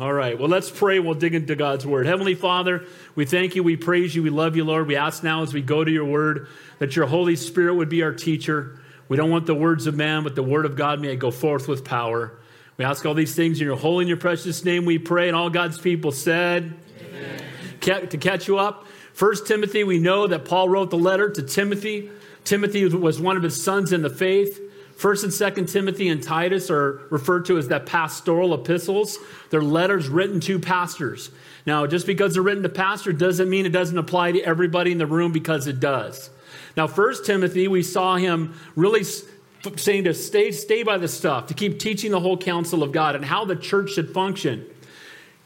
All right, well, let's pray. We'll dig into God's word. Heavenly Father, we thank you, we praise you, we love you, Lord. We ask now as we go to your word that your Holy Spirit would be our teacher. We don't want the words of man, but the word of God may go forth with power. We ask all these things in your holy and your precious name, we pray. And all God's people said, Amen. To catch you up, First Timothy, we know that Paul wrote the letter to Timothy. Timothy was one of his sons in the faith. First and Second Timothy and Titus are referred to as the pastoral epistles. They're letters written to pastors. Now, just because they're written to pastor doesn't mean it doesn't apply to everybody in the room because it does. Now, First Timothy, we saw him really saying to stay, stay by the stuff, to keep teaching the whole counsel of God and how the church should function.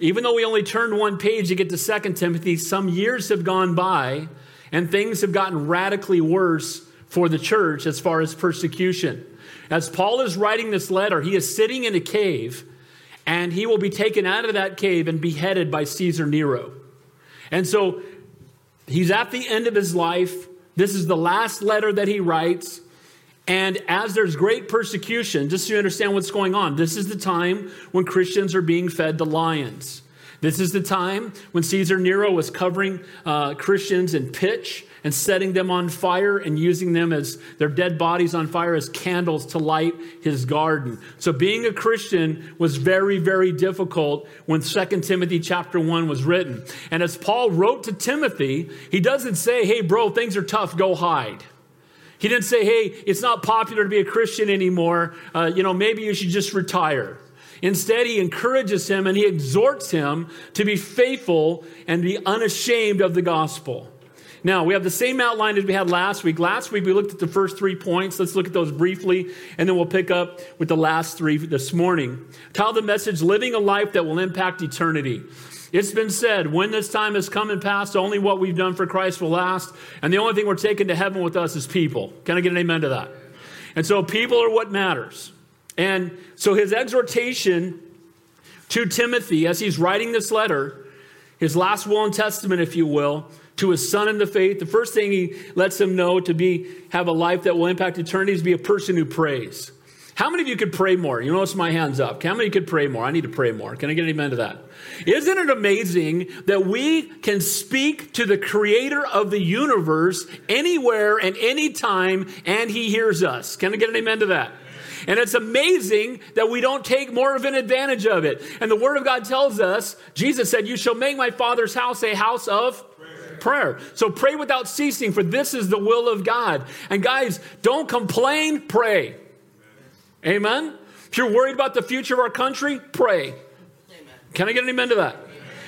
Even though we only turned one page to get to Second Timothy, some years have gone by and things have gotten radically worse for the church as far as persecution. As Paul is writing this letter, he is sitting in a cave and he will be taken out of that cave and beheaded by Caesar Nero. And so he's at the end of his life. This is the last letter that he writes. And as there's great persecution, just so you understand what's going on, this is the time when Christians are being fed the lions. This is the time when Caesar Nero was covering uh, Christians in pitch and setting them on fire and using them as their dead bodies on fire as candles to light his garden. So being a Christian was very, very difficult when 2 Timothy chapter 1 was written. And as Paul wrote to Timothy, he doesn't say, hey, bro, things are tough, go hide. He didn't say, hey, it's not popular to be a Christian anymore. Uh, you know, maybe you should just retire. Instead, he encourages him and he exhorts him to be faithful and be unashamed of the gospel. Now, we have the same outline as we had last week. Last week, we looked at the first three points. Let's look at those briefly, and then we'll pick up with the last three this morning. Title the message Living a Life That Will Impact Eternity. It's been said, when this time has come and passed, only what we've done for Christ will last, and the only thing we're taking to heaven with us is people. Can I get an amen to that? And so, people are what matters. And so, his exhortation to Timothy as he's writing this letter, his last will and testament, if you will, to his son in the faith. The first thing he lets him know to be have a life that will impact eternity is be a person who prays. How many of you could pray more? You notice my hands up. How many could pray more? I need to pray more. Can I get an amen to that? Isn't it amazing that we can speak to the creator of the universe anywhere and anytime and he hears us? Can I get an amen to that? And it's amazing that we don't take more of an advantage of it. And the Word of God tells us, Jesus said, You shall make my Father's house a house of prayer. So pray without ceasing, for this is the will of God. And guys, don't complain, pray. Amen. If you're worried about the future of our country, pray. Amen. Can I get an amen to that?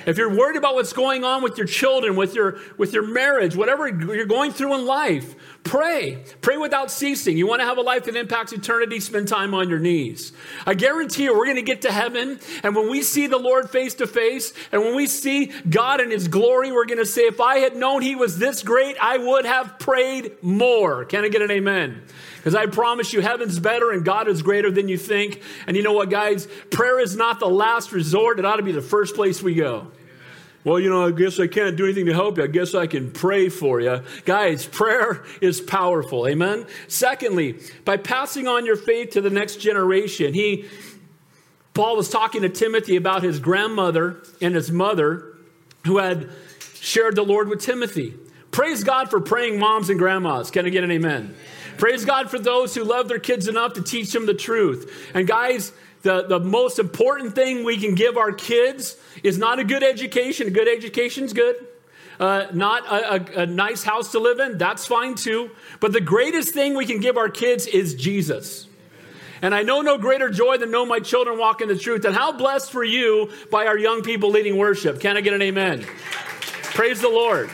If you're worried about what's going on with your children, with your, with your marriage, whatever you're going through in life, pray. Pray without ceasing. You want to have a life that impacts eternity, spend time on your knees. I guarantee you, we're going to get to heaven, and when we see the Lord face to face, and when we see God in His glory, we're going to say, if I had known He was this great, I would have prayed more. Can I get an amen? Because I promise you, heaven's better and God is greater than you think. And you know what, guys? Prayer is not the last resort, it ought to be the first place we go. Well, you know, I guess I can't do anything to help you. I guess I can pray for you. Guys, prayer is powerful. Amen. Secondly, by passing on your faith to the next generation, he, Paul was talking to Timothy about his grandmother and his mother who had shared the Lord with Timothy. Praise God for praying moms and grandmas. Can I get an amen? Praise God for those who love their kids enough to teach them the truth. And guys, the, the most important thing we can give our kids is not a good education. A good education's good. Uh, not a, a, a nice house to live in, that's fine too. But the greatest thing we can give our kids is Jesus. And I know no greater joy than know my children walk in the truth. And how blessed for you by our young people leading worship. Can I get an amen? Praise the Lord.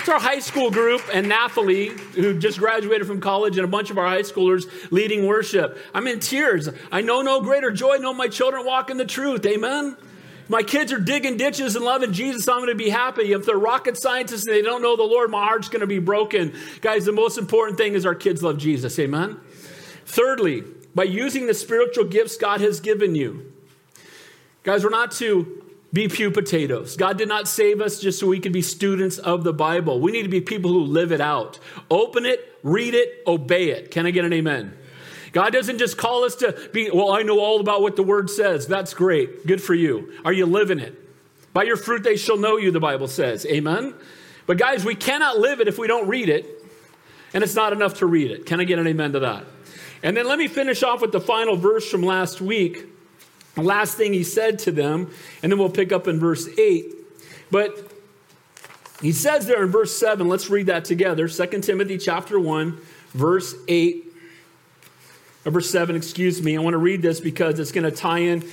It's our high school group and Nathalie, who just graduated from college, and a bunch of our high schoolers leading worship. I'm in tears. I know no greater joy, know my children walk in the truth. Amen. My kids are digging ditches and loving Jesus. I'm going to be happy. If they're rocket scientists and they don't know the Lord, my heart's going to be broken. Guys, the most important thing is our kids love Jesus. Amen. Thirdly, by using the spiritual gifts God has given you. Guys, we're not to be pew potatoes. God did not save us just so we could be students of the Bible. We need to be people who live it out. Open it, read it, obey it. Can I get an amen? God doesn't just call us to be, well, I know all about what the word says. That's great. Good for you. Are you living it? By your fruit they shall know you, the Bible says. Amen? But guys, we cannot live it if we don't read it, and it's not enough to read it. Can I get an amen to that? And then let me finish off with the final verse from last week. Last thing he said to them, and then we'll pick up in verse 8. But he says there in verse 7, let's read that together. 2 Timothy chapter 1, verse 8. Or verse 7, excuse me. I want to read this because it's going to tie in.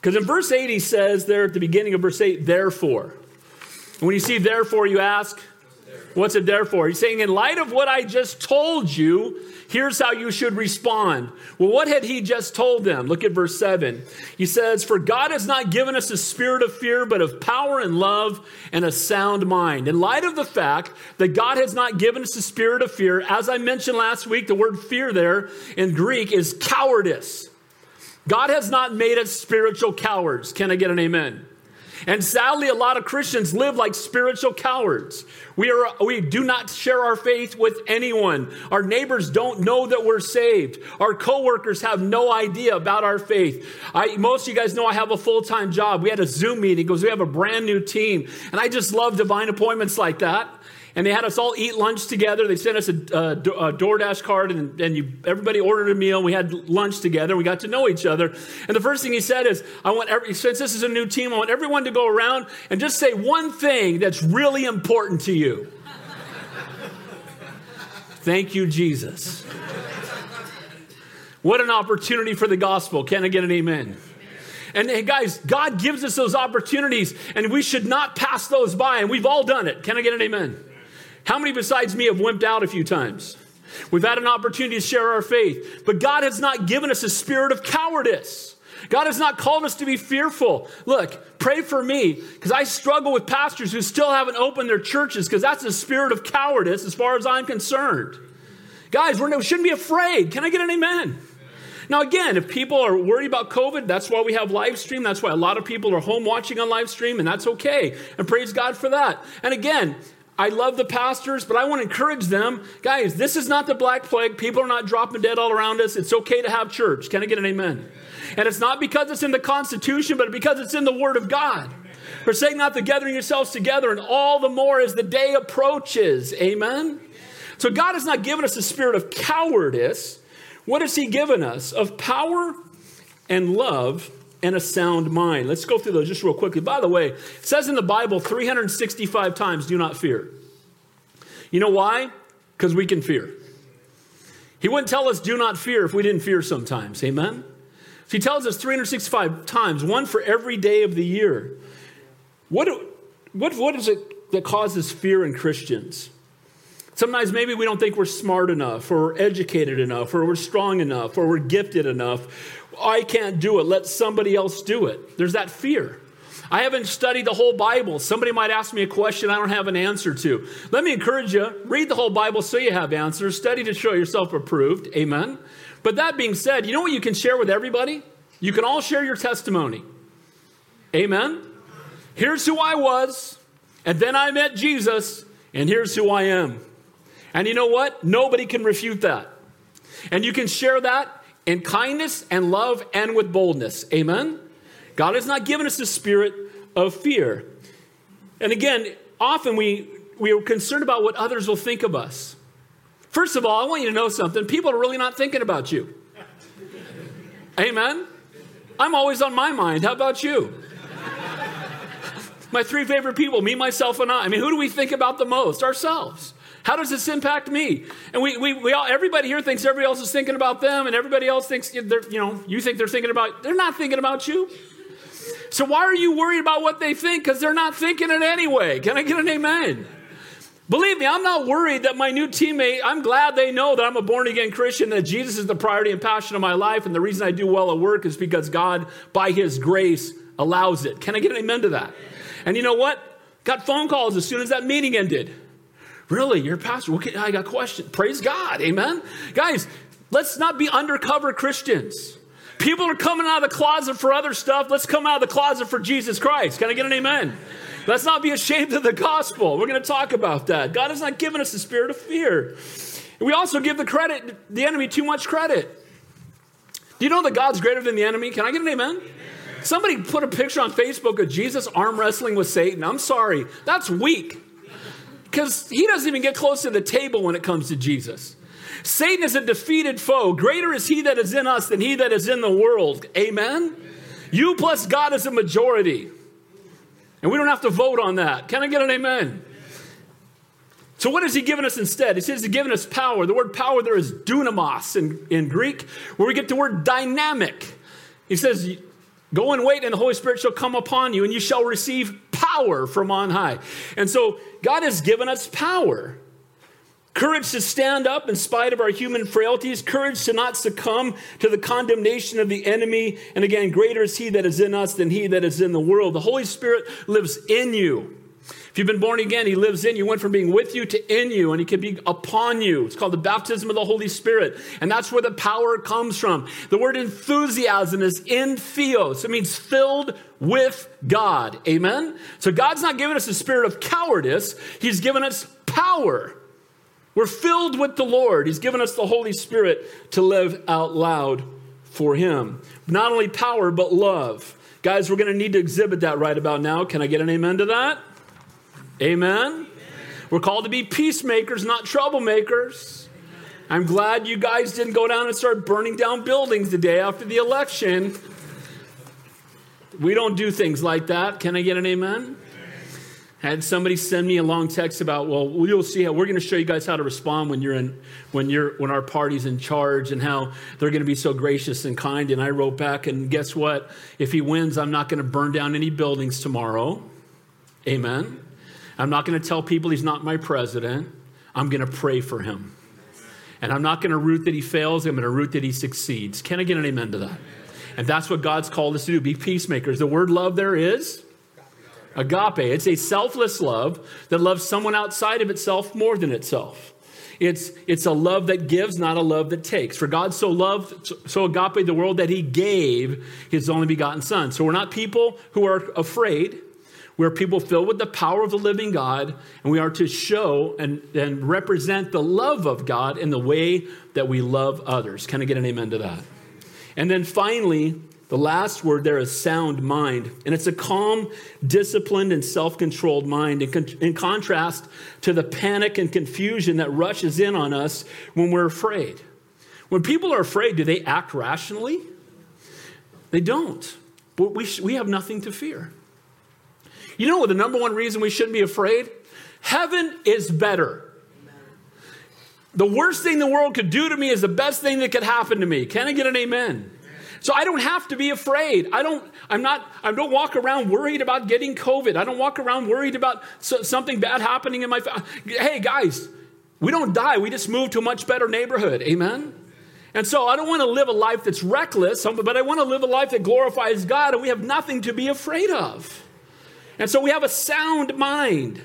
Because in verse 8, he says there at the beginning of verse 8, therefore. And when you see therefore, you ask, what's it therefore? He's saying, in light of what I just told you, Here's how you should respond. Well, what had he just told them? Look at verse 7. He says, For God has not given us a spirit of fear, but of power and love and a sound mind. In light of the fact that God has not given us a spirit of fear, as I mentioned last week, the word fear there in Greek is cowardice. God has not made us spiritual cowards. Can I get an amen? And sadly, a lot of Christians live like spiritual cowards. We, are, we do not share our faith with anyone. Our neighbors don't know that we're saved. Our coworkers have no idea about our faith. I, most of you guys know I have a full time job. We had a Zoom meeting because we have a brand new team. And I just love divine appointments like that and they had us all eat lunch together. They sent us a, a, a DoorDash card, and, and you, everybody ordered a meal. We had lunch together. We got to know each other. And the first thing he said is, "I want every, since this is a new team, I want everyone to go around and just say one thing that's really important to you." Thank you, Jesus. What an opportunity for the gospel. Can I get an amen? And hey, guys, God gives us those opportunities, and we should not pass those by. And we've all done it. Can I get an amen? How many besides me have wimped out a few times? We've had an opportunity to share our faith, but God has not given us a spirit of cowardice. God has not called us to be fearful. Look, pray for me because I struggle with pastors who still haven't opened their churches because that's a spirit of cowardice as far as I'm concerned. Guys, we shouldn't be afraid. Can I get an amen? Now, again, if people are worried about COVID, that's why we have live stream. That's why a lot of people are home watching on live stream, and that's okay. And praise God for that. And again, I love the pastors, but I want to encourage them. Guys, this is not the black plague. People are not dropping dead all around us. It's okay to have church. Can I get an amen? And it's not because it's in the Constitution, but because it's in the Word of God. Forsake not the gathering yourselves together, and all the more as the day approaches. Amen? So God has not given us a spirit of cowardice. What has He given us? Of power and love and a sound mind. Let's go through those just real quickly. By the way, it says in the Bible 365 times, do not fear. You know why? Because we can fear. He wouldn't tell us, do not fear, if we didn't fear sometimes. Amen? So he tells us 365 times, one for every day of the year. What, what, what is it that causes fear in Christians? Sometimes maybe we don't think we're smart enough, or educated enough, or we're strong enough, or we're gifted enough, I can't do it. Let somebody else do it. There's that fear. I haven't studied the whole Bible. Somebody might ask me a question I don't have an answer to. Let me encourage you read the whole Bible so you have answers. Study to show yourself approved. Amen. But that being said, you know what you can share with everybody? You can all share your testimony. Amen. Here's who I was, and then I met Jesus, and here's who I am. And you know what? Nobody can refute that. And you can share that in kindness and love and with boldness. Amen? God has not given us a spirit of fear. And again, often we, we are concerned about what others will think of us. First of all, I want you to know something. People are really not thinking about you. Amen? I'm always on my mind. How about you? My three favorite people, me, myself, and I. I mean, who do we think about the most? Ourselves. How does this impact me? And we, we, we all, everybody here thinks everybody else is thinking about them, and everybody else thinks, they're, you know, you think they're thinking about, they're not thinking about you. So why are you worried about what they think? Because they're not thinking it anyway. Can I get an amen? Believe me, I'm not worried that my new teammate, I'm glad they know that I'm a born again Christian, that Jesus is the priority and passion of my life, and the reason I do well at work is because God, by His grace, allows it. Can I get an amen to that? And you know what? Got phone calls as soon as that meeting ended. Really, you're a pastor? I got a question. Praise God. Amen. Guys, let's not be undercover Christians. People are coming out of the closet for other stuff. Let's come out of the closet for Jesus Christ. Can I get an amen? Let's not be ashamed of the gospel. We're going to talk about that. God has not given us the spirit of fear. We also give the credit, the enemy too much credit. Do you know that God's greater than the enemy? Can I get an amen? amen? Somebody put a picture on Facebook of Jesus arm wrestling with Satan. I'm sorry, that's weak. Because he doesn't even get close to the table when it comes to Jesus. Satan is a defeated foe. Greater is he that is in us than he that is in the world. Amen? You plus God is a majority. And we don't have to vote on that. Can I get an amen? So, what has he given us instead? He says he's given us power. The word power there is dunamis in, in Greek, where we get the word dynamic. He says, Go and wait, and the Holy Spirit shall come upon you, and you shall receive power from on high. And so, God has given us power. Courage to stand up in spite of our human frailties, courage to not succumb to the condemnation of the enemy. And again, greater is he that is in us than he that is in the world. The Holy Spirit lives in you. You've been born again, he lives in you. Went from being with you to in you, and he can be upon you. It's called the baptism of the Holy Spirit. And that's where the power comes from. The word enthusiasm is in theos. It means filled with God. Amen? So God's not giving us a spirit of cowardice, he's given us power. We're filled with the Lord. He's given us the Holy Spirit to live out loud for Him. Not only power, but love. Guys, we're going to need to exhibit that right about now. Can I get an amen to that? Amen? amen. We're called to be peacemakers, not troublemakers. I'm glad you guys didn't go down and start burning down buildings the day after the election. We don't do things like that. Can I get an amen? had somebody send me a long text about well you'll see how we're going to show you guys how to respond when you're in when you're when our party's in charge and how they're going to be so gracious and kind and i wrote back and guess what if he wins i'm not going to burn down any buildings tomorrow amen i'm not going to tell people he's not my president i'm going to pray for him and i'm not going to root that he fails i'm going to root that he succeeds can i get an amen to that and that's what god's called us to do be peacemakers the word love there is Agape. It's a selfless love that loves someone outside of itself more than itself. It's, it's a love that gives, not a love that takes. For God so loved, so agape the world that he gave his only begotten son. So we're not people who are afraid. We're people filled with the power of the living God, and we are to show and, and represent the love of God in the way that we love others. Can I get an amen to that? And then finally, the last word there is sound mind. And it's a calm, disciplined, and self controlled mind, in, con- in, contrast to the panic and confusion that rushes in on us when we're afraid. When people are afraid, do they act rationally? They don't. But we, sh- we have nothing to fear. You know what the number one reason we shouldn't be afraid? Heaven is better. The worst thing the world could do to me is the best thing that could happen to me. Can I get an amen? So I don't have to be afraid. I don't, I'm not, I don't walk around worried about getting COVID. I don't walk around worried about something bad happening in my family. Hey, guys, we don't die. We just move to a much better neighborhood. Amen? And so I don't want to live a life that's reckless, um, but I want to live a life that glorifies God, and we have nothing to be afraid of. And so we have a sound mind.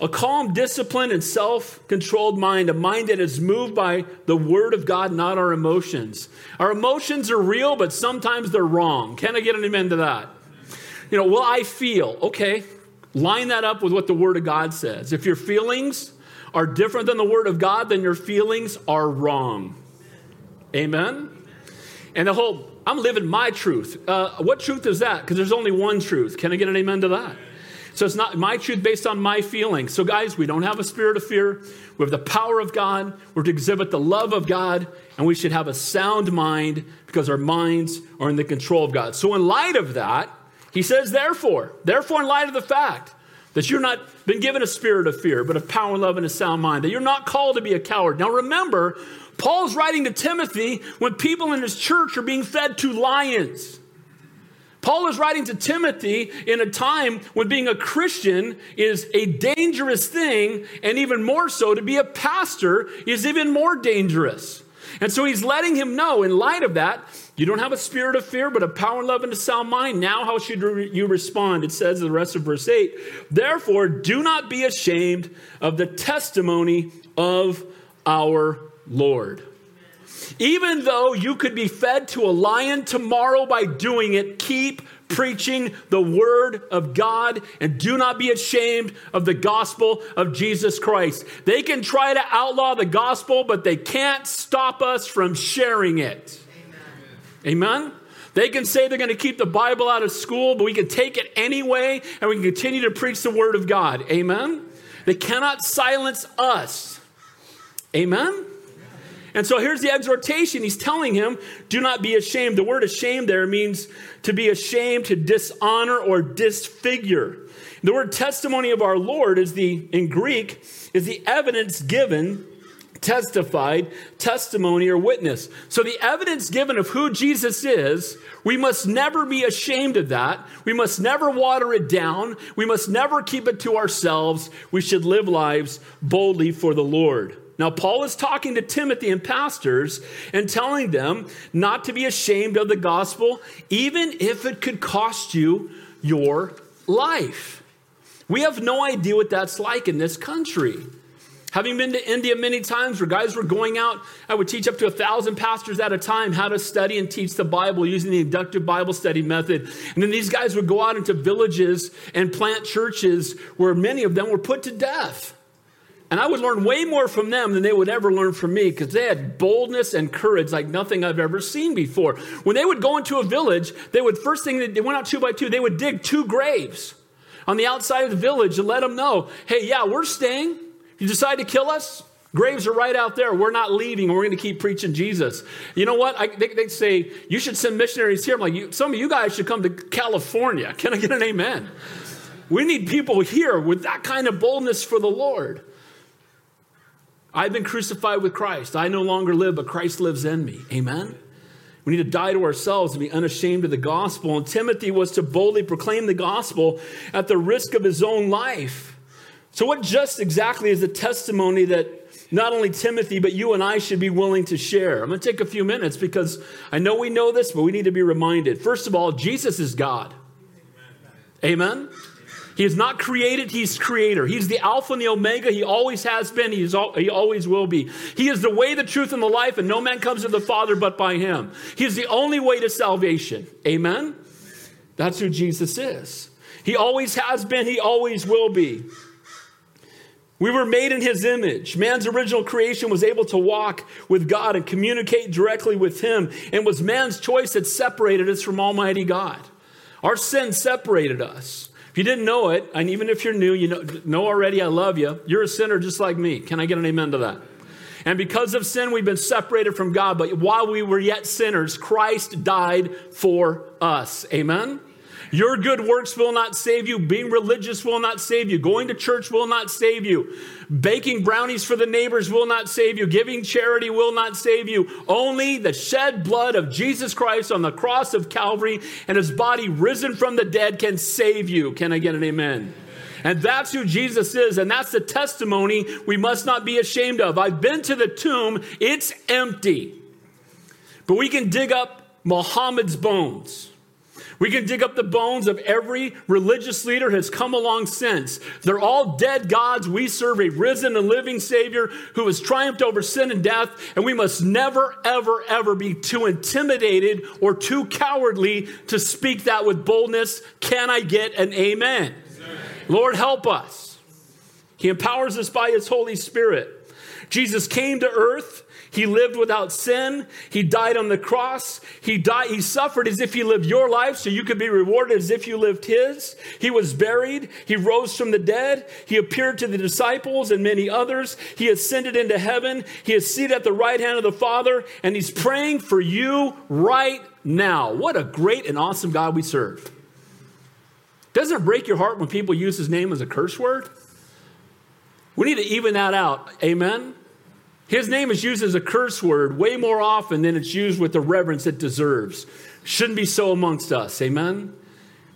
A calm, disciplined, and self controlled mind, a mind that is moved by the Word of God, not our emotions. Our emotions are real, but sometimes they're wrong. Can I get an amen to that? You know, well, I feel. Okay, line that up with what the Word of God says. If your feelings are different than the Word of God, then your feelings are wrong. Amen? And the whole, I'm living my truth. Uh, what truth is that? Because there's only one truth. Can I get an amen to that? So it's not my truth based on my feelings. So, guys, we don't have a spirit of fear. We have the power of God. We're to exhibit the love of God, and we should have a sound mind because our minds are in the control of God. So, in light of that, he says, therefore, therefore, in light of the fact that you're not been given a spirit of fear, but of power, and love, and a sound mind, that you're not called to be a coward. Now, remember, Paul's writing to Timothy when people in his church are being fed to lions. Paul is writing to Timothy in a time when being a Christian is a dangerous thing, and even more so, to be a pastor is even more dangerous. And so he's letting him know, in light of that, you don't have a spirit of fear, but a power, love, and a sound mind. Now, how should you respond? It says in the rest of verse 8, therefore, do not be ashamed of the testimony of our Lord. Even though you could be fed to a lion tomorrow by doing it, keep preaching the word of God and do not be ashamed of the gospel of Jesus Christ. They can try to outlaw the gospel, but they can't stop us from sharing it. Amen? They can say they're going to keep the Bible out of school, but we can take it anyway and we can continue to preach the Word of God. Amen? They cannot silence us. Amen? And so here's the exhortation. He's telling him, do not be ashamed. The word ashamed there means to be ashamed, to dishonor, or disfigure. The word testimony of our Lord is the, in Greek, is the evidence given testified, testimony, or witness. So, the evidence given of who Jesus is, we must never be ashamed of that. We must never water it down. We must never keep it to ourselves. We should live lives boldly for the Lord. Now, Paul is talking to Timothy and pastors and telling them not to be ashamed of the gospel, even if it could cost you your life. We have no idea what that's like in this country. Having been to India many times where guys were going out, I would teach up to a thousand pastors at a time how to study and teach the Bible using the inductive Bible study method. And then these guys would go out into villages and plant churches where many of them were put to death. And I would learn way more from them than they would ever learn from me because they had boldness and courage like nothing I've ever seen before. When they would go into a village, they would, first thing they went out two by two, they would dig two graves on the outside of the village and let them know, hey, yeah, we're staying. If you decide to kill us, graves are right out there. We're not leaving. We're going to keep preaching Jesus. You know what? I, they, they, say, you should send missionaries here. I'm like, you, some of you guys should come to California. Can I get an amen? We need people here with that kind of boldness for the Lord. I've been crucified with Christ. I no longer live, but Christ lives in me. Amen? We need to die to ourselves and be unashamed of the gospel. And Timothy was to boldly proclaim the gospel at the risk of his own life. So, what just exactly is the testimony that not only Timothy, but you and I should be willing to share? I'm going to take a few minutes because I know we know this, but we need to be reminded. First of all, Jesus is God. Amen. He is not created, he's creator. He's the Alpha and the Omega. He always has been, he, is, he always will be. He is the way, the truth, and the life, and no man comes to the Father but by him. He is the only way to salvation. Amen? That's who Jesus is. He always has been, he always will be. We were made in his image. Man's original creation was able to walk with God and communicate directly with him. And was man's choice that separated us from Almighty God. Our sin separated us. If you didn't know it, and even if you're new, you know, know already I love you. You're a sinner just like me. Can I get an amen to that? And because of sin, we've been separated from God. But while we were yet sinners, Christ died for us. Amen? Your good works will not save you. Being religious will not save you. Going to church will not save you. Baking brownies for the neighbors will not save you. Giving charity will not save you. Only the shed blood of Jesus Christ on the cross of Calvary and his body risen from the dead can save you. Can I get an amen? And that's who Jesus is. And that's the testimony we must not be ashamed of. I've been to the tomb, it's empty. But we can dig up Muhammad's bones. We can dig up the bones of every religious leader has come along since. They're all dead gods. We serve a risen and living Savior who has triumphed over sin and death, and we must never, ever, ever be too intimidated or too cowardly to speak that with boldness. Can I get an amen? Lord, help us. He empowers us by His Holy Spirit. Jesus came to earth he lived without sin. He died on the cross. He died, he suffered as if he lived your life so you could be rewarded as if you lived his. He was buried. He rose from the dead. He appeared to the disciples and many others. He ascended into heaven. He is seated at the right hand of the Father and he's praying for you right now. What a great and awesome God we serve. Doesn't it break your heart when people use his name as a curse word? We need to even that out. Amen. His name is used as a curse word way more often than it's used with the reverence it deserves. Shouldn't be so amongst us. Amen?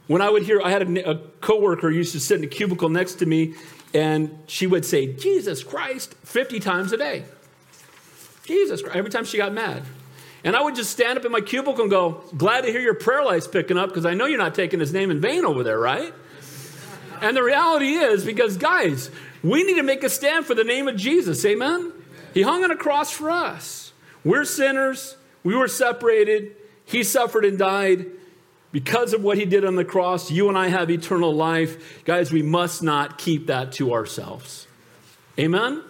When I would hear, I had a, a coworker used to sit in a cubicle next to me, and she would say, Jesus Christ, 50 times a day. Jesus Christ, every time she got mad. And I would just stand up in my cubicle and go, Glad to hear your prayer life's picking up because I know you're not taking his name in vain over there, right? And the reality is, because guys, we need to make a stand for the name of Jesus. Amen? He hung on a cross for us. We're sinners. We were separated. He suffered and died. Because of what he did on the cross, you and I have eternal life. Guys, we must not keep that to ourselves. Amen?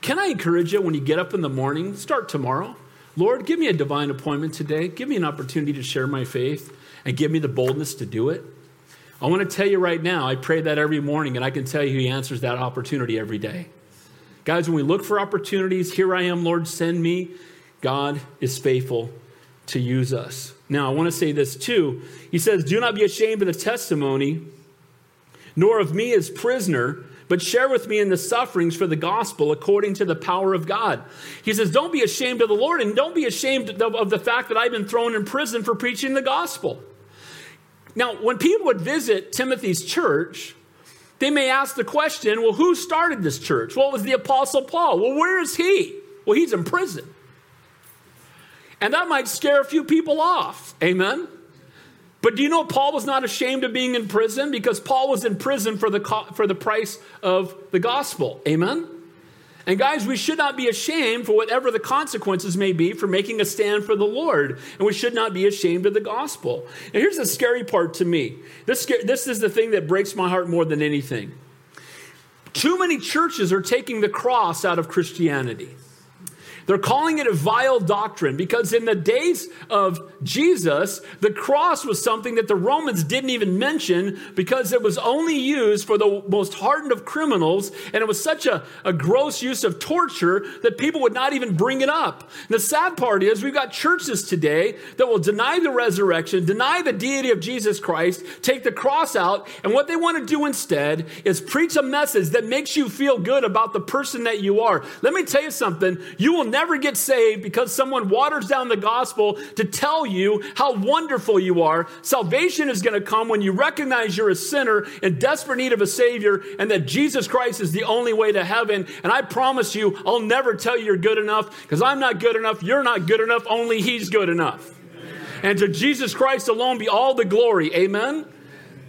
Can I encourage you when you get up in the morning, start tomorrow, Lord, give me a divine appointment today. Give me an opportunity to share my faith and give me the boldness to do it. I want to tell you right now, I pray that every morning, and I can tell you He answers that opportunity every day. Guys, when we look for opportunities, here I am, Lord, send me. God is faithful to use us. Now, I want to say this too. He says, Do not be ashamed of the testimony, nor of me as prisoner, but share with me in the sufferings for the gospel according to the power of God. He says, Don't be ashamed of the Lord, and don't be ashamed of, the fact that I've been thrown in prison for preaching the gospel. Now, when people would visit Timothy's church, they may ask the question, well, who started this church? It was the Apostle Paul. Well, where is he? Well, he's in prison. And that might scare a few people off. Amen? But do you know Paul was not ashamed of being in prison? Because Paul was in prison for the, for the price of the gospel. Amen? And guys, we should not be ashamed for whatever the consequences may be for making a stand for the Lord. And we should not be ashamed of the gospel. And here's the scary part to me this, this is the thing that breaks my heart more than anything. Too many churches are taking the cross out of Christianity. They're calling it a vile doctrine because in the days of Jesus, the cross was something that the Romans didn't even mention because it was only used for the most hardened of criminals. And it was such a, a gross use of torture that people would not even bring it up. And the sad part is we've got churches today that will deny the resurrection, deny the deity of Jesus Christ, take the cross out. And what they want to do instead is preach a message that makes you feel good about the person that you are. Let me tell you something. You will never get saved because someone waters down the gospel to tell you how wonderful you are. Salvation is going to come when you recognize you're a sinner in desperate need of a Savior and that Jesus Christ is the only way to heaven. And I promise you, I'll never tell you you're good enough because I'm not good enough. You're not good enough. Only He's good enough. And to Jesus Christ alone be all the glory. Amen.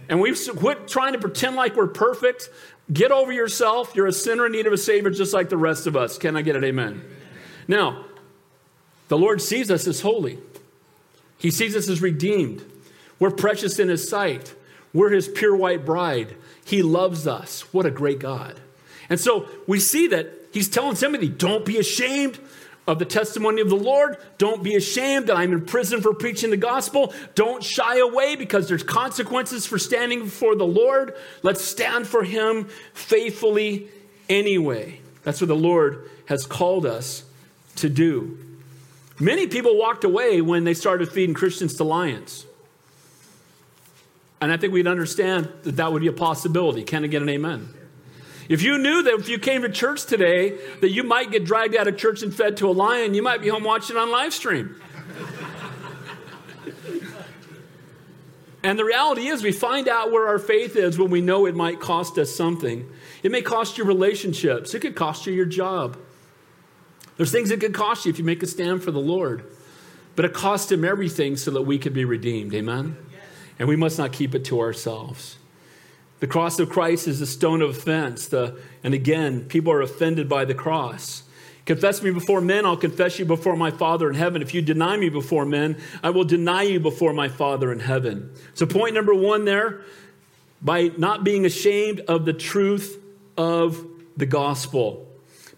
And we've quit trying to pretend like we're perfect. Get over yourself. You're a sinner in need of a Savior just like the rest of us. Can I get it? Amen. Now, the Lord sees us as holy, He sees us as redeemed. We're precious in His sight. We're His pure white bride. He loves us. What a great God. And so we see that He's telling Timothy, don't be ashamed of the testimony of the Lord. Don't be ashamed that I'm in prison for preaching the gospel. Don't shy away because there's consequences for standing before the Lord. Let's stand for Him faithfully anyway. That's what the Lord has called us to do. Many people walked away when they started feeding Christians to lions. And I think we'd understand that that would be a possibility. Can I get an amen? If you knew that if you came to church today that you might get dragged out of church and fed to a lion, you might be home watching on live stream. and the reality is, we find out where our faith is when we know it might cost us something. It may cost you relationships, it could cost you your job. There's things that could cost you if you make a stand for the Lord. But it cost him everything so that we could be redeemed. Amen? And we must not keep it to ourselves. The cross of Christ is a stone of offense. The, and again, people are offended by the cross. Confess me before men, I'll confess you before my Father in heaven. If you deny me before men, I will deny you before my Father in heaven. So, point number one there by not being ashamed of the truth of the gospel.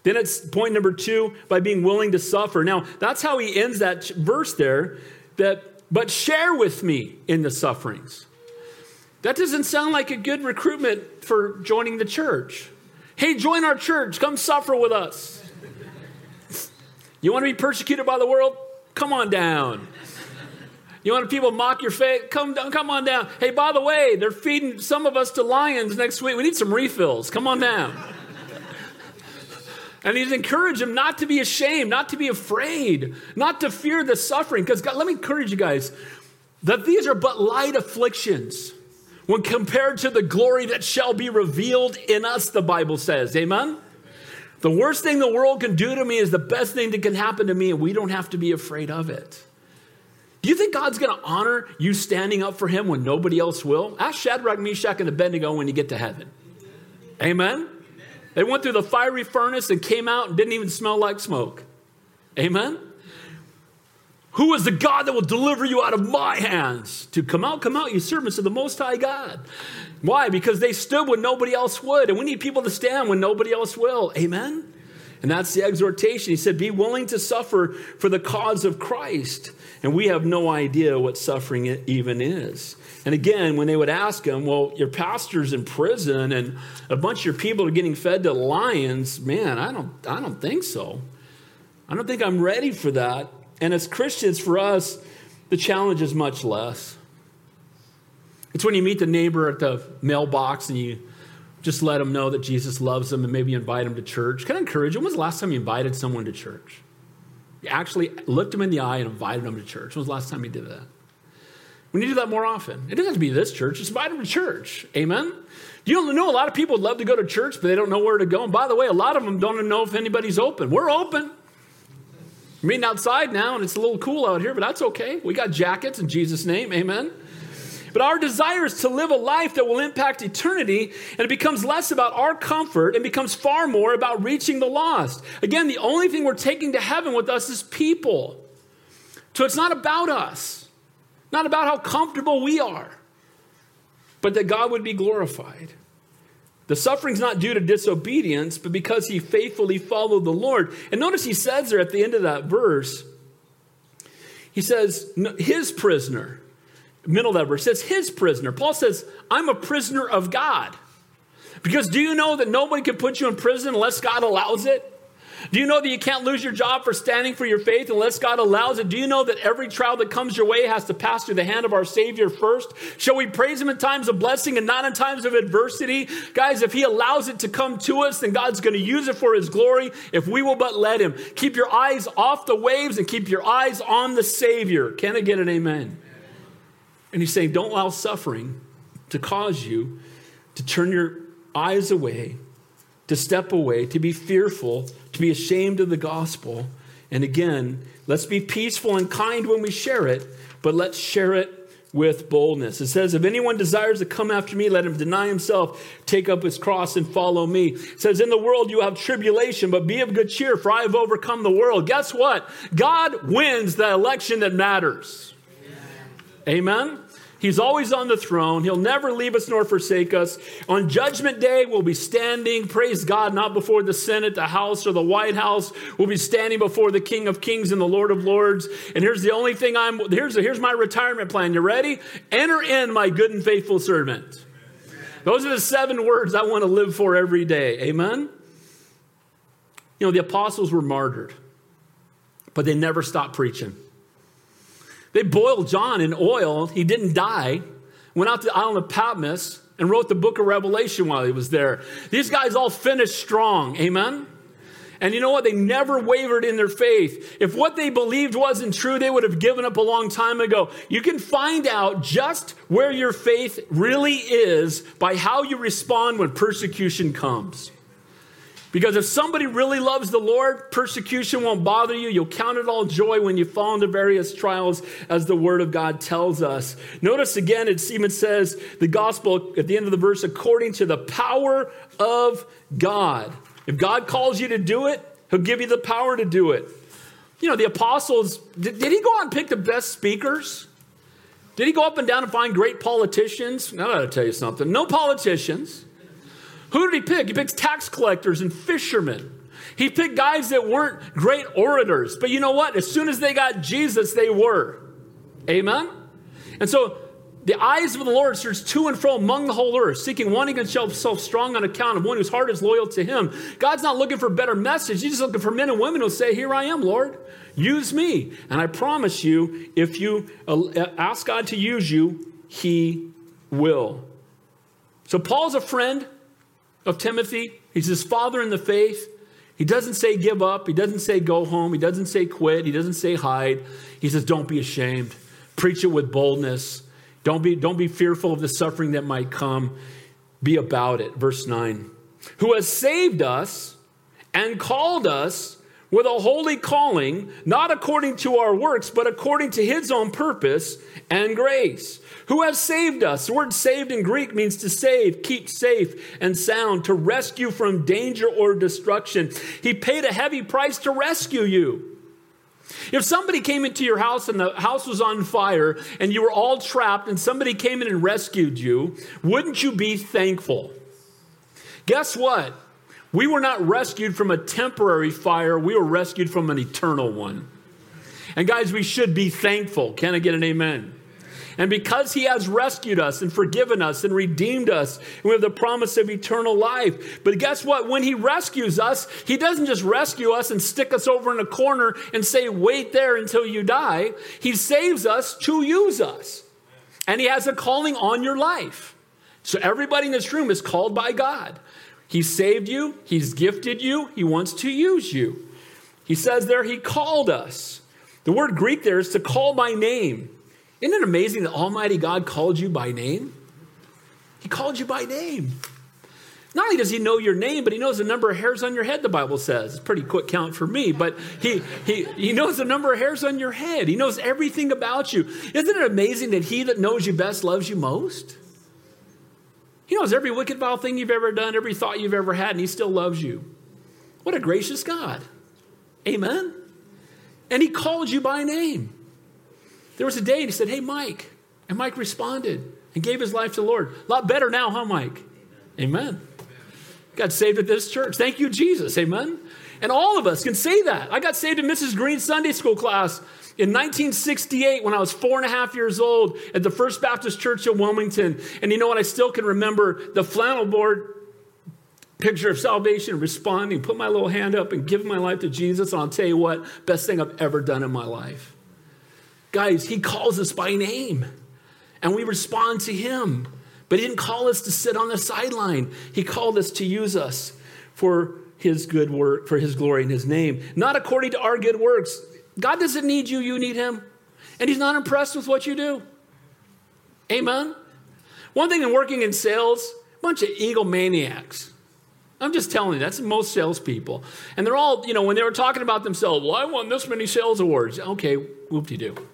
Then it's point number two by being willing to suffer. Now, that's how he ends that verse there that, but share with me in the sufferings. That doesn't sound like a good recruitment for joining the church. Hey, join our church. Come suffer with us. You want to be persecuted by the world? Come on down. You want people mock your faith? Come, down, come on down. Hey, by the way, they're feeding some of us to lions next week. We need some refills. Come on down. And he's encouraged him not to be ashamed, not to be afraid, not to fear the suffering. Because let me encourage you guys that these are but light afflictions when compared to the glory that shall be revealed in us, the Bible says. Amen? The worst thing the world can do to me is the best thing that can happen to me, and we don't have to be afraid of it. Do you think God's going to honor you standing up for him when nobody else will? Ask Shadrach, Meshach, and Abednego when you get to heaven. Amen? They went through the fiery furnace and came out and didn't even smell like smoke. Amen? Who is the God that will deliver you out of my hands? To come out, come out, you servants of the Most High God. Why? Because they stood when nobody else would. And we need people to stand when nobody else will. Amen? And that's the exhortation. He said, Be willing to suffer for the cause of Christ. And we have no idea what suffering even is. And again, when they would ask him, Well, your pastor's in prison and a bunch of your people are getting fed to lions, man, I don't, I don't think so. I don't think I'm ready for that. And as Christians, for us, the challenge is much less. It's when you meet the neighbor at the mailbox and you just let them know that Jesus loves them and maybe invite them to church. Can I encourage you? When was the last time you invited someone to church? Actually looked him in the eye and invited him to church. When was the last time you did that? We need to do that more often. It doesn't have to be this church, just invite them to church. Amen? You know a lot of people would love to go to church, but they don't know where to go. And by the way, a lot of them don't even know if anybody's open. We're open. We're meeting outside now, and it's a little cool out here, but that's okay. We got jackets in Jesus' name. Amen? But our desire is to live a life that will impact eternity, and it becomes less about our comfort and becomes far more about reaching the lost. Again, the only thing we're taking to heaven with us is people. So it's not about us, not about how comfortable we are, but that God would be glorified. The suffering's not due to disobedience, but because he faithfully followed the Lord. And notice he says there at the end of that verse, he says, his prisoner middle of that verse says his prisoner. Paul says, I'm a prisoner of God. Because do you know that nobody can put you in prison unless God allows it? Do you know that you can't lose your job for standing for your faith unless God allows it? Do you know that every trial that comes your way has to pass through the hand of our Savior first? Shall we praise Him in times of blessing and not in times of adversity? Guys, if He allows it to come to us, then God's going to use it for His glory if we will but let Him. Keep your eyes off the waves and keep your eyes on the Savior. Can I get an amen? And he's saying, don't allow suffering to cause you to turn your eyes away, to step away, to be fearful, to be ashamed of the gospel. And again, let's be peaceful and kind when we share it, but let's share it with boldness. It says, If anyone desires to come after me, let him deny himself, take up his cross, and follow me. It says, In the world you have tribulation, but be of good cheer, for I have overcome the world. Guess what? God wins the election that matters. Amen? He's always on the throne. He'll never leave us nor forsake us. On Judgment Day, we'll be standing, praise God, not before the Senate, the House, or the White House. We'll be standing before the King of Kings and the Lord of Lords. And here's the only thing I'm, here's, here's my retirement plan. You ready? Enter in, my good and faithful servant. Those are the seven words I want to live for every day. Amen? You know, the apostles were martyred, but they never stopped preaching. They boiled John in oil. He didn't die. Went out to the island of Patmos and wrote the book of Revelation while he was there. These guys all finished strong. Amen? And you know what? They never wavered in their faith. If what they believed wasn't true, they would have given up a long time ago. You can find out just where your faith really is by how you respond when persecution comes. Because if somebody really loves the Lord, persecution won't bother you. You'll count it all joy when you fall into various trials, as the Word of God tells us. Notice again, it even says the gospel at the end of the verse, according to the power of God. If God calls you to do it, He'll give you the power to do it. You know, the apostles, did, did he go out and pick the best speakers? Did he go up and down and find great politicians? Now, I gotta tell you something. No politicians. Who did he pick? He picked tax collectors and fishermen. He picked guys that weren't great orators. But you know what? As soon as they got Jesus, they were. Amen? And so the eyes of the Lord search to and fro among the whole earth, seeking one against himself strong on account of one whose heart is loyal to him. God's not looking for a better message. He's just looking for men and women who say, Here I am, Lord. Use me. And I promise you, if you uh, ask God to use you, he will. So Paul's a friend of Timothy. He's his father in the faith. He doesn't say give up. He doesn't say go home. He doesn't say quit. He doesn't say hide. He says don't be ashamed. Preach it with boldness. Don't be, don't be fearful of the suffering that might come. Be about it. Verse 9. Who has saved us and called us with a holy calling, not according to our works, but according to his own purpose and grace who has saved us. The word saved in Greek means to save, keep safe and sound, to rescue from danger or destruction. He paid a heavy price to rescue you. If somebody came into your house and the house was on fire and you were all trapped and somebody came in and rescued you, wouldn't you be thankful? Guess what? We were not rescued from a temporary fire, we were rescued from an eternal one. And guys, we should be thankful. Can I get an amen? And because he has rescued us and forgiven us and redeemed us, we have the promise of eternal life. But guess what? When he rescues us, he doesn't just rescue us and stick us over in a corner and say, wait there until you die. He saves us to use us. And he has a calling on your life. So everybody in this room is called by God. He saved you, He's gifted you, He wants to use you. He says there, He called us. The word Greek there is to call by name. Isn't it amazing that Almighty God called you by name? He called you by name. Not only does he know your name, but he knows the number of hairs on your head, the Bible says. It's a pretty quick count for me, but he, he, he knows the number of hairs on your head. He knows everything about you. Isn't it amazing that he that knows you best loves you most? He knows every wicked, vile thing you've ever done, every thought you've ever had, and He still loves you. What a gracious God. Amen. And He called you by name. There was a day and He said, Hey, Mike. And Mike responded and gave his life to the Lord. A lot better now, huh, Mike? Amen. Got saved at this church. Thank you, Jesus. Amen. And all of us can say that. I got saved in Mrs. Green's Sunday school class in 1968, when I was four and a half years old at the First Baptist Church in Wilmington, and you know what? I still can remember the flannel board picture of salvation, responding, put my little hand up and give my life to Jesus. And I'll tell you what, best thing I've ever done in my life. Guys, He calls us by name, and we respond to Him. But He didn't call us to sit on the sideline, He called us to use us for His good work, for His glory and His name, not according to our good works. God doesn't need you, you need Him. And He's not impressed with what you do. Amen? One thing in working in sales, bunch of egomaniacs. I'm just telling you, that's most salespeople. And they're all, you know, when they were talking about themselves, well, I won this many sales awards. Okay, whoop de doo.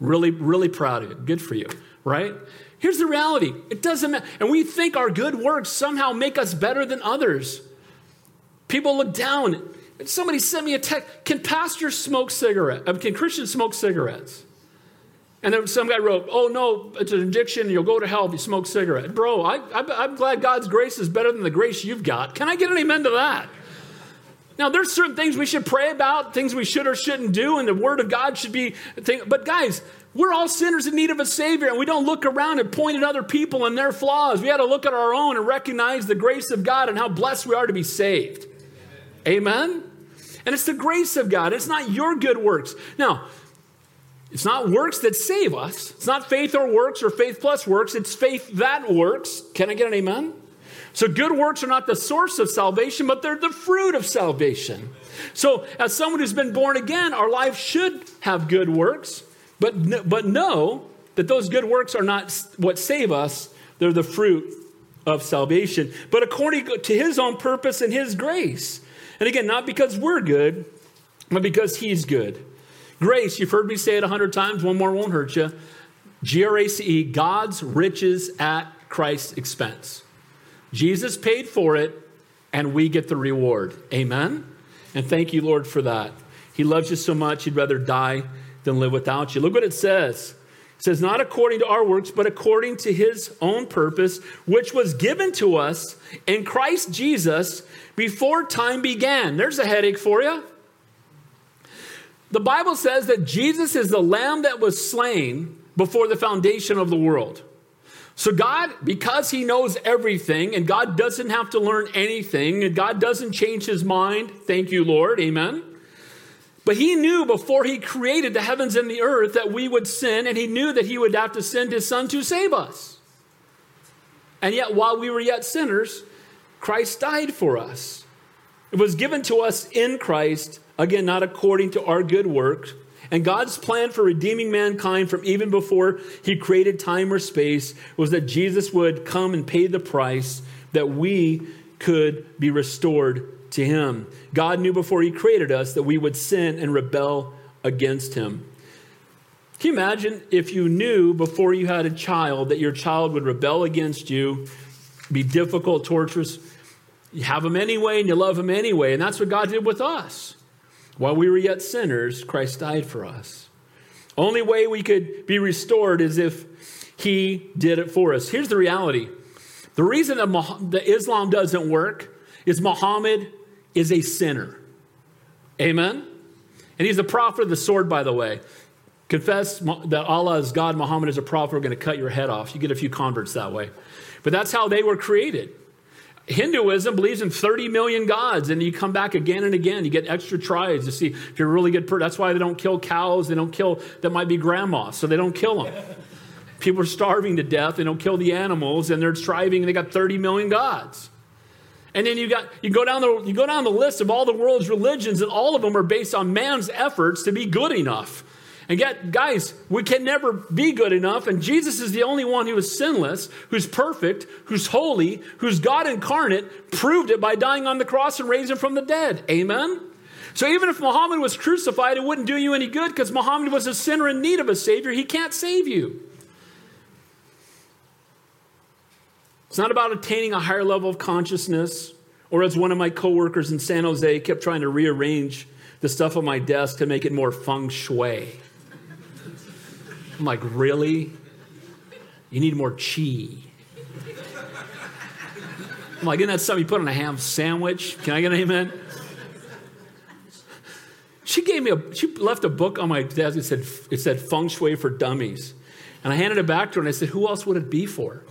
Really, really proud of you. Good for you, right? Here's the reality it doesn't matter. And we think our good works somehow make us better than others. People look down Somebody sent me a text. Can pastors smoke cigarettes? Can Christians smoke cigarettes? And then some guy wrote, Oh, no, it's an addiction. You'll go to hell if you smoke cigarettes. Bro, I, I'm glad God's grace is better than the grace you've got. Can I get an amen to that? Now, there's certain things we should pray about, things we should or shouldn't do, and the Word of God should be. Thing, but, guys, we're all sinners in need of a Savior, and we don't look around and point at other people and their flaws. We got to look at our own and recognize the grace of God and how blessed we are to be saved. Amen? And it's the grace of God. It's not your good works. Now, it's not works that save us. It's not faith or works or faith plus works. It's faith that works. Can I get an amen? So, good works are not the source of salvation, but they're the fruit of salvation. So, as someone who's been born again, our life should have good works, but, but know that those good works are not what save us, they're the fruit of salvation. But according to his own purpose and his grace. And again, not because we're good, but because He's good. Grace, you've heard me say it a hundred times, one more won't hurt you. G R A C E, God's riches at Christ's expense. Jesus paid for it, and we get the reward. Amen? And thank you, Lord, for that. He loves you so much, he'd rather die than live without you. Look what it says. It says, Not according to our works, but according to his own purpose, which was given to us in Christ Jesus before time began. There's a headache for you. The Bible says that Jesus is the lamb that was slain before the foundation of the world. So, God, because He knows everything, and God doesn't have to learn anything, and God doesn't change His mind, thank you, Lord, amen. But He knew before He created the heavens and the earth that we would sin, and He knew that He would have to send His Son to save us. And yet, while we were yet sinners, Christ died for us. It was given to us in Christ, again, not according to our good works. And God's plan for redeeming mankind from even before he created time or space was that Jesus would come and pay the price that we could be restored to him. God knew before he created us that we would sin and rebel against him. Can you imagine if you knew before you had a child that your child would rebel against you, be difficult, torturous? You have them anyway and you love them anyway. And that's what God did with us. While we were yet sinners, Christ died for us. Only way we could be restored is if He did it for us. Here's the reality the reason that Islam doesn't work is Muhammad is a sinner. Amen? And he's the prophet of the sword, by the way. Confess that Allah is God, Muhammad is a prophet, we're going to cut your head off. You get a few converts that way. But that's how they were created. Hinduism believes in 30 million gods, and you come back again and again. You get extra tries to see if you're a really good person. That's why they don't kill cows. They don't kill, that might be grandma, so they don't kill them. People are starving to death. They don't kill the animals, and they're striving, and they got 30 million gods. And then you got you go down the you go down the list of all the world's religions, and all of them are based on man's efforts to be good enough. And yet, guys, we can never be good enough. And Jesus is the only one who is sinless, who's perfect, who's holy, who's God incarnate, proved it by dying on the cross and raising from the dead. Amen? So even if Muhammad was crucified, it wouldn't do you any good because Muhammad was a sinner in need of a Savior. He can't save you. It's not about attaining a higher level of consciousness, or as one of my coworkers in San Jose kept trying to rearrange the stuff on my desk to make it more feng shui. I'm like, really? You need more chi. I'm like, isn't that something you put on a ham sandwich? Can I get an amen? She gave me a, she left a book on my desk. It said, it said Feng Shui for Dummies. And I handed it back to her and I said, who else would it be for?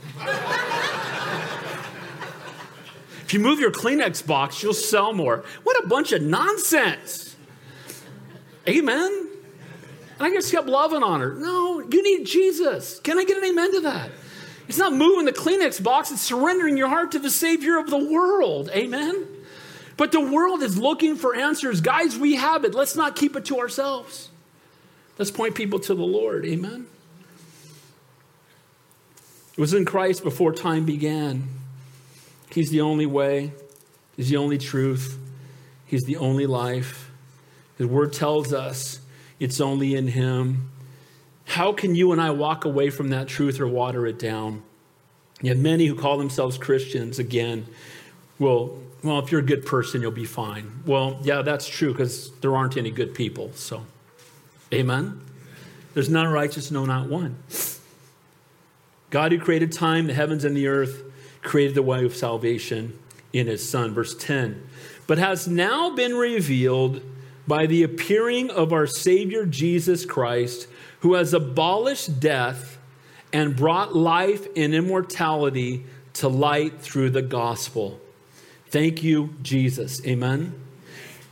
if you move your Kleenex box, you'll sell more. What a bunch of nonsense. Amen. And I just kept loving on her. No, you need Jesus. Can I get an amen to that? It's not moving the Kleenex box, it's surrendering your heart to the Savior of the world. Amen? But the world is looking for answers. Guys, we have it. Let's not keep it to ourselves. Let's point people to the Lord. Amen? It was in Christ before time began. He's the only way, He's the only truth, He's the only life. His word tells us it's only in Him. How can you and I walk away from that truth or water it down? Yet many who call themselves Christians, again, well, well, if you're a good person, you'll be fine. Well, yeah, that's true because there aren't any good people. So, amen. There's none righteous, no, not one. God who created time, the heavens, and the earth, created the way of salvation in his Son. Verse 10 But has now been revealed by the appearing of our Savior Jesus Christ, who has abolished death and brought life and immortality to light through the gospel. Thank you, Jesus. Amen.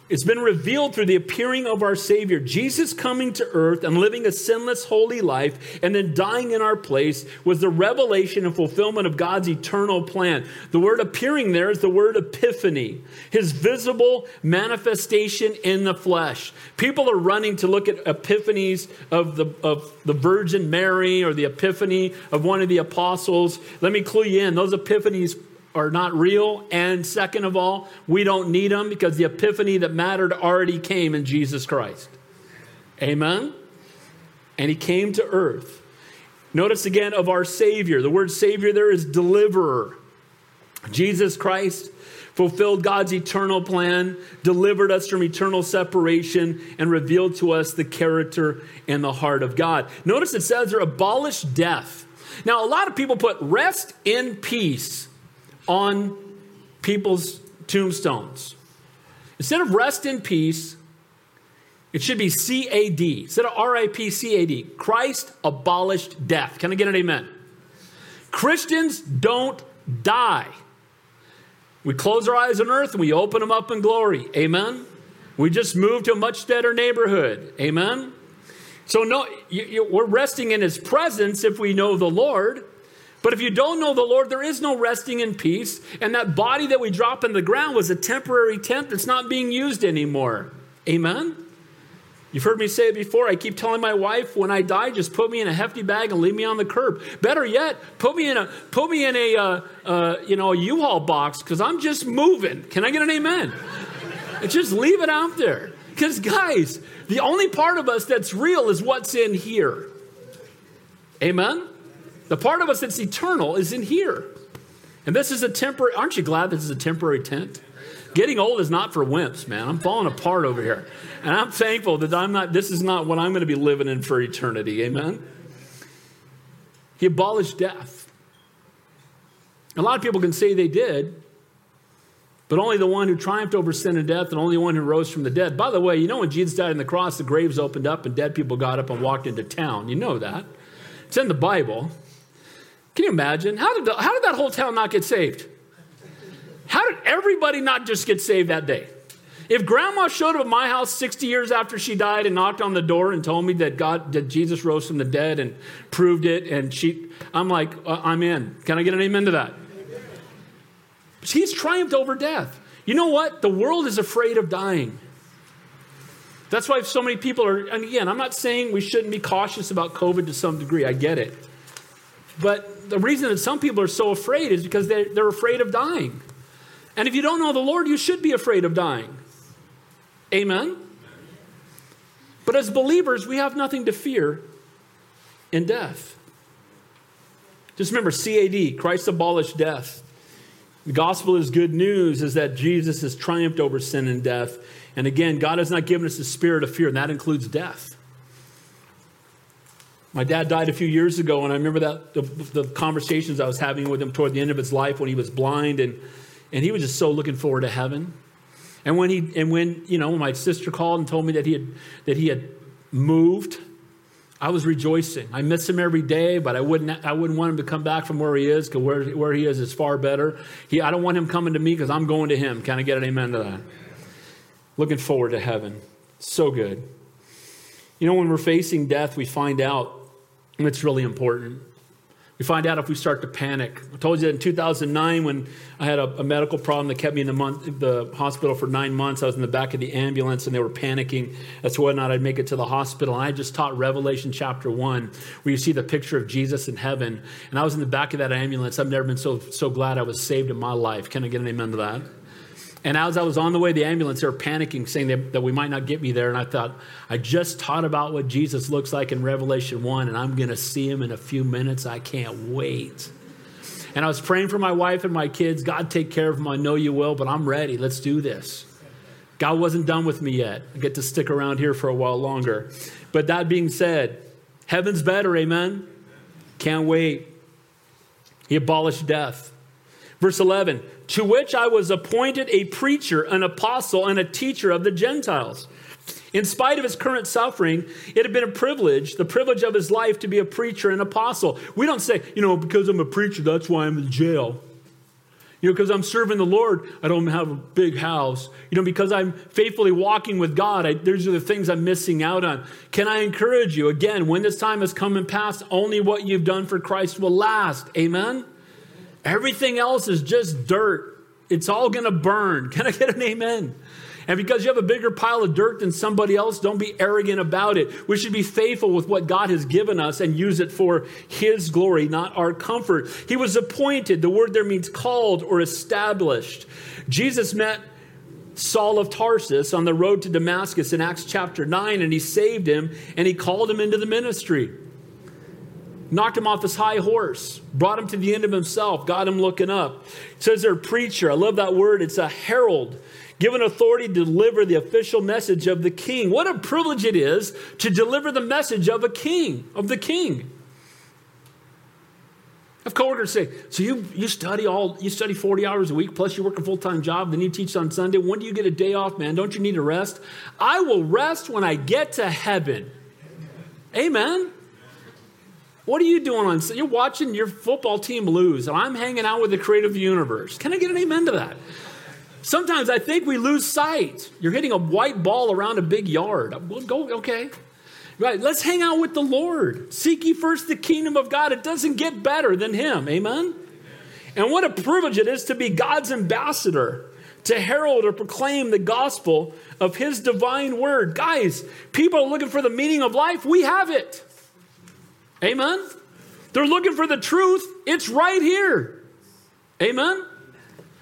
It's been revealed through the appearing of our Savior, Jesus coming to earth and living a sinless, holy life, and then dying in our place was the revelation and fulfillment of God's eternal plan. The word appearing there is the word epiphany, his visible manifestation in the flesh. People are running to look at epiphanies of the, of the Virgin Mary or the epiphany of one of the apostles. Let me clue you in, those epiphanies are not real. And second of all, we don't need them because the epiphany that mattered already came in Jesus Christ. Amen? And he came to earth. Notice again of our Savior. The word Savior there is deliverer. Jesus Christ fulfilled God's eternal plan, delivered us from eternal separation, and revealed to us the character and the heart of God. Notice it says there abolished death. Now, a lot of people put rest in peace on people's tombstones. Instead of rest in peace, it should be CAD. Instead of RIP, CAD. Christ abolished death. Can I get an amen? Christians don't die. We close our eyes on earth and we open them up in glory. Amen? We just move to a much better neighborhood. Amen? So, no, you, you, we're resting in his presence if we know the Lord. But if you don't know the Lord, there is no resting in peace. And that body that we drop in the ground was a temporary tent that's not being used anymore. Amen? You've heard me say it before. I keep telling my wife, when I die, just put me in a hefty bag and leave me on the curb. Better yet, put me in a put me in a uh, uh, you know a U-Haul box because I'm just moving. Can I get an amen? just leave it out there. Because guys, the only part of us that's real is what's in here. Amen. The part of us that's eternal is in here. And this is a temporary, aren't you glad this is a temporary tent? Getting old is not for wimps, man. I'm falling apart over here. And I'm thankful that I'm not, this is not what I'm going to be living in for eternity. Amen? He abolished death. A lot of people can say they did, but only the one who triumphed over sin and death and only one who rose from the dead. By the way, you know when Jesus died on the cross, the graves opened up and dead people got up and walked into town. You know that. It's in the Bible. Can you imagine? How did, the, how did that whole town not get saved? How did everybody not just get saved that day? If grandma showed up at my house 60 years after she died and knocked on the door and told me that God, that Jesus rose from the dead and proved it, and she, I'm like, uh, I'm in. Can I get an amen to that? He's triumphed over death. You know what? The world is afraid of dying. That's why so many people are, and again, I'm not saying we shouldn't be cautious about COVID to some degree. I get it. But the reason that some people are so afraid is because they're, they're afraid of dying. And if you don't know the Lord, you should be afraid of dying. Amen? But as believers, we have nothing to fear in death. Just remember CAD, Christ abolished death. The gospel is good news is that Jesus has triumphed over sin and death. And again, God has not given us a spirit of fear, and that includes death. My dad died a few years ago, and I remember that the, the, conversations I was having with him toward the end of his life when he was blind, and, and he was just so looking forward to heaven. And when he and when you know my sister called and told me that he had that he had moved I was rejoicing. I miss him every day, but I wouldn't, I wouldn't want him to come back from where he is because where, where he is is far better. He, I don't want him coming to me because I'm going to him. Can I get an amen to that? Looking forward to heaven. So good. You know, when we're facing death, we find out it's really important. We find out if we start to panic. I told you that in 2009 when I had a, a, medical problem that kept me in the, month, the hospital for nine months. I was in the back of the ambulance and they were panicking as to whether or not I'd make it to the hospital. And I just taught Revelation chapter 1 where you see the picture of Jesus in heaven. And I was in the back of that ambulance. I've never been so, so glad I was saved in my life. Can I get an amen to that? And as I was on the way to the ambulance, they were panicking, saying that, that we might not get me there. And I thought, I just taught about what Jesus looks like in Revelation 1, and I'm going to see him in a few minutes. I can't wait. And I was praying for my wife and my kids. God, take care of them. I know you will, but I'm ready. Let's do this. God wasn't done with me yet. I get to stick around here for a while longer. But that being said, heaven's better, amen? Can't wait. He abolished death. Verse 11 to which I was appointed a preacher, an apostle, and a teacher of the Gentiles. In spite of his current suffering, it had been a privilege, the privilege of his life, to be a preacher and apostle. We don't say, you know, because I'm a preacher, that's why I'm in jail. You know, because I'm serving the Lord, I don't have a big house. You know, because I'm faithfully walking with God, I, these are the things I'm missing out on. Can I encourage you, again, when this time has come and passed, only what you've done for Christ will last. Amen? Everything else is just dirt. It's all going to burn. Can I get an amen? And because you have a bigger pile of dirt than somebody else, don't be arrogant about it. We should be faithful with what God has given us and use it for His glory, not our comfort. He was appointed. The word there means called or established. Jesus met Saul of Tarsus on the road to Damascus in Acts chapter 9, and he saved him and he called him into the ministry knocked him off his high horse, brought him to the end of himself, got him looking up. It says there a preacher. I love that word. It's a herald, given authority to deliver the official message of the king. What a privilege it is to deliver the message of a king, of the king. I have coworkers say, so you, you study all you study 40 hours a week, plus you work a full-time job, then you teach on Sunday. When do you get a day off, man? Don't you need a rest? I will rest when I get to heaven. Amen. What are you doing on? You're watching your football team lose, and I'm hanging out with the creative universe. Can I get an amen to that? Sometimes I think we lose sight. You're hitting a white ball around a big yard. We'll go, okay. Right, let's hang out with the Lord. Seek ye first the kingdom of God. It doesn't get better than Him. Amen? And what a privilege it is to be God's ambassador, to herald or proclaim the gospel of His divine word. Guys, people are looking for the meaning of life. We have it. Amen? They're looking for the truth. It's right here. Amen?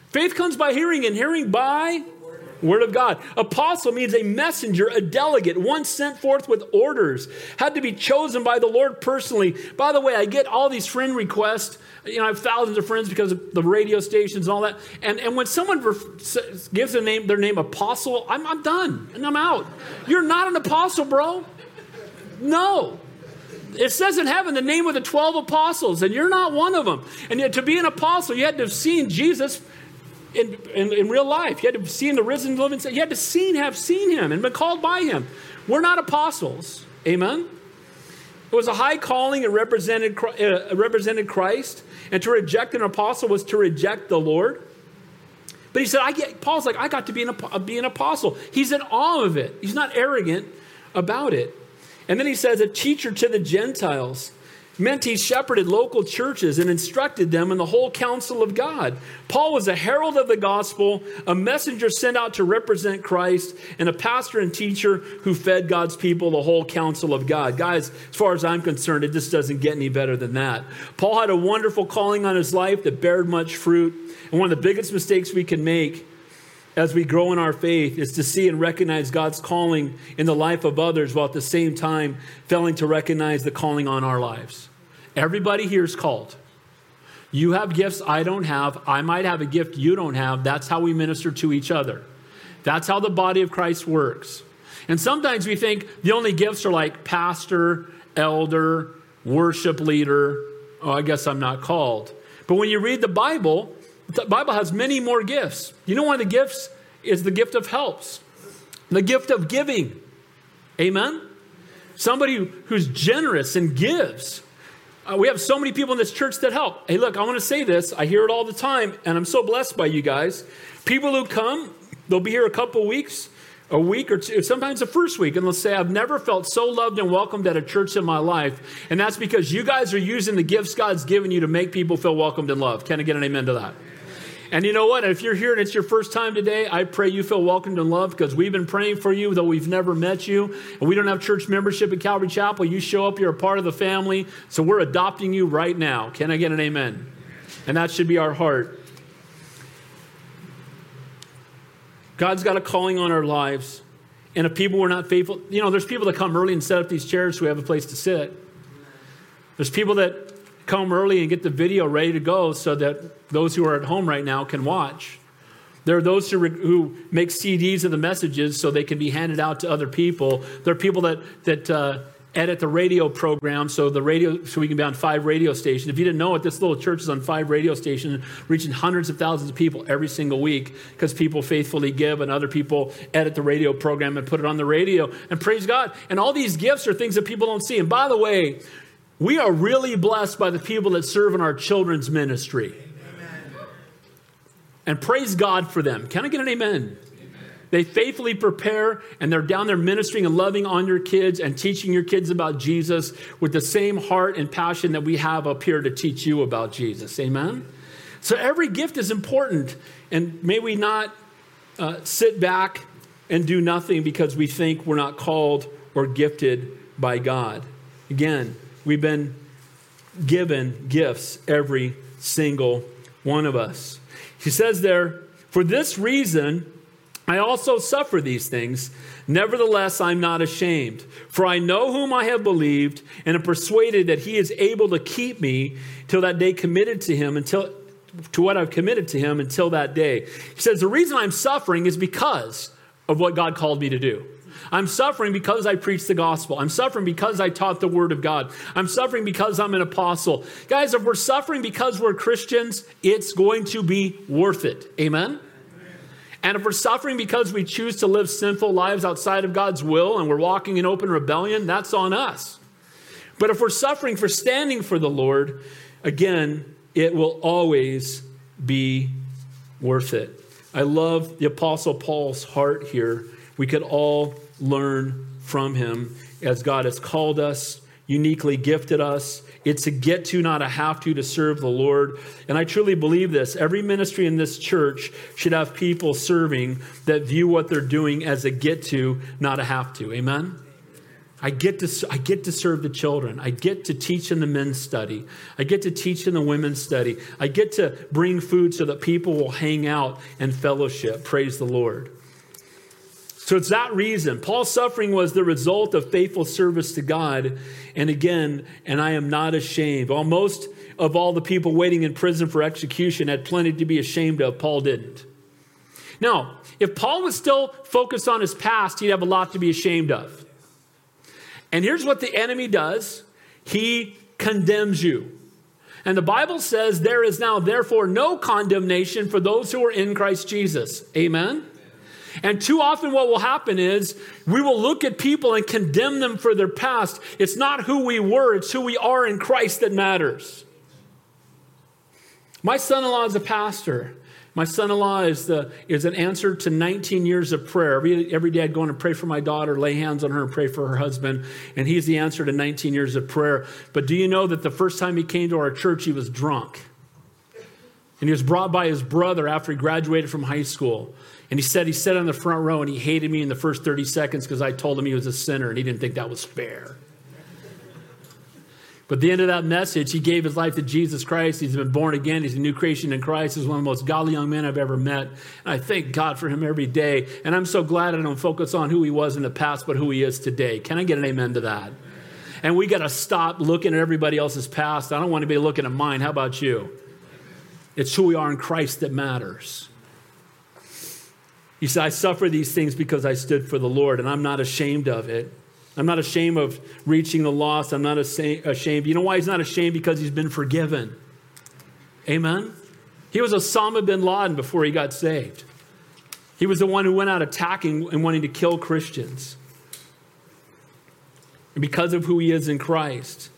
Faith comes by hearing, and hearing by Word of God. Apostle means a messenger, a delegate, one sent forth with orders, had to be chosen by the Lord personally. By the way, I get all these friend requests. You know, I have thousands of friends because of the radio stations and all that. And, and when someone gives their name, their name apostle, I'm, I'm done and I'm out. You're not an apostle, bro. No it says in heaven the name of the 12 apostles, and you're not one of them. And yet, to be an apostle, you had to have seen Jesus in, in, in real life. You had to see the risen living. You had to seen, have seen him and been called by him. We're not apostles. Amen? It was a high calling. It represented, uh, represented Christ. And to reject an apostle was to reject the Lord. But he said, I get, Paul's like, I got to be an, be an apostle. He's in awe of it. He's not arrogant about it. And then he says, a teacher to the Gentiles meant he shepherded local churches and instructed them in the whole counsel of God. Paul was a herald of the gospel, a messenger sent out to represent Christ, and a pastor and teacher who fed God's people the whole counsel of God. Guys, as far as I'm concerned, it just doesn't get any better than that. Paul had a wonderful calling on his life that bared much fruit. And one of the biggest mistakes we can make as we grow in our faith is to see and recognize God's calling in the life of others while at the same time failing to recognize the calling on our lives. Everybody here is called. You have gifts I don't have. I might have a gift you don't have. That's how we minister to each other. That's how the body of Christ works. And sometimes we think the only gifts are like pastor, elder, worship leader. Oh, I guess I'm not called. But when you read the Bible, the Bible has many more gifts. You know, one of the gifts is the gift of helps, the gift of giving. Amen? Somebody who's generous and gives. Uh, we have so many people in this church that help. Hey, look, I want to say this. I hear it all the time, and I'm so blessed by you guys. People who come, they'll be here a couple weeks, a week or two, sometimes the first week, and they'll say, I've never felt so loved and welcomed at a church in my life. And that's because you guys are using the gifts God's given you to make people feel welcomed and loved. Can I get an amen to that? And you know what? If you're here and it's your first time today, I pray you feel welcomed and loved because we've been praying for you, though we've never met you. And we don't have church membership at Calvary Chapel. You show up, you're a part of the family. So we're adopting you right now. Can I get an amen? And that should be our heart. God's got a calling on our lives. And if people were not faithful, you know, there's people that come early and set up these chairs so we have a place to sit. There's people that come early and get the video ready to go so that those who are at home right now can watch. There are those who, re- who make CDs of the messages so they can be handed out to other people. There are people that, that uh, edit the radio program so the radio so we can be on five radio stations. If you didn't know it, this little church is on five radio stations, reaching hundreds of thousands of people every single week because people faithfully give and other people edit the radio program and put it on the radio. And praise God. And all these gifts are things that people don't see. And by the way, we are really blessed by the people that serve in our children's ministry. Amen. And praise God for them. Can I get an amen? amen? They faithfully prepare and they're down there ministering and loving on your kids and teaching your kids about Jesus with the same heart and passion that we have up here to teach you about Jesus. Amen? So every gift is important. And may we not uh, sit back and do nothing because we think we're not called or gifted by God. Again, We've been given gifts, every single one of us. He says there, For this reason, I also suffer these things. Nevertheless, I'm not ashamed, for I know whom I have believed, and am persuaded that he is able to keep me till that day committed to him, until to what I've committed to him until that day. He says, The reason I'm suffering is because of what God called me to do. I'm suffering because I preach the gospel. I'm suffering because I taught the word of God. I'm suffering because I'm an apostle. Guys, if we're suffering because we're Christians, it's going to be worth it. Amen? And if we're suffering because we choose to live sinful lives outside of God's will and we're walking in open rebellion, that's on us. But if we're suffering for standing for the Lord, again, it will always be worth it. I love the Apostle Paul's heart here. We could all learn from him as God has called us, uniquely gifted us. It's a get to, not a have to, to serve the Lord. And I truly believe this. Every ministry in this church should have people serving that view what they're doing as a get to, not a have to. Amen? I get to I get to serve the children. I get to teach in the men's study. I get to teach in the women's study. I get to bring food so that people will hang out and fellowship. Praise the Lord. So it's that reason. Paul's suffering was the result of faithful service to God. And again, and I am not ashamed. Almost of all the people waiting in prison for execution had plenty to be ashamed of. Paul didn't. Now, if Paul was still focused on his past, he'd have a lot to be ashamed of. And here's what the enemy does he condemns you. And the Bible says there is now, therefore, no condemnation for those who are in Christ Jesus. Amen? And too often, what will happen is we will look at people and condemn them for their past. It's not who we were, it's who we are in Christ that matters. My son in law is a pastor. My son in law is, the, is an answer to 19 years of prayer. Every, every day I'd go in and pray for my daughter, lay hands on her, and pray for her husband. And he's the answer to 19 years of prayer. But do you know that the first time he came to our church, he was drunk? And he was brought by his brother after he graduated from high school. And he said he sat on the front row and he hated me in the first 30 seconds because I told him he was a sinner and he didn't think that was fair. But the end of that message, he gave his life to Jesus Christ. He's been born again. He's a new creation in Christ. He's one of the most godly young men I've ever met. And I thank God for him every day. And I'm so glad I don't focus on who he was in the past, but who he is today. Can I get an amen to that? And we got to stop looking at everybody else's past. I don't want to be looking at mine. How about you? It's who we are in Christ that matters. He said, I suffer these things because I stood for the Lord, and I'm not ashamed of it. I'm not ashamed of reaching the lost. I'm not ashamed. You know why he's not ashamed? Because he's been forgiven. Amen? He was Osama bin Laden before he got saved. He was the one who went out attacking and wanting to kill Christians. And because of who he is in Christ,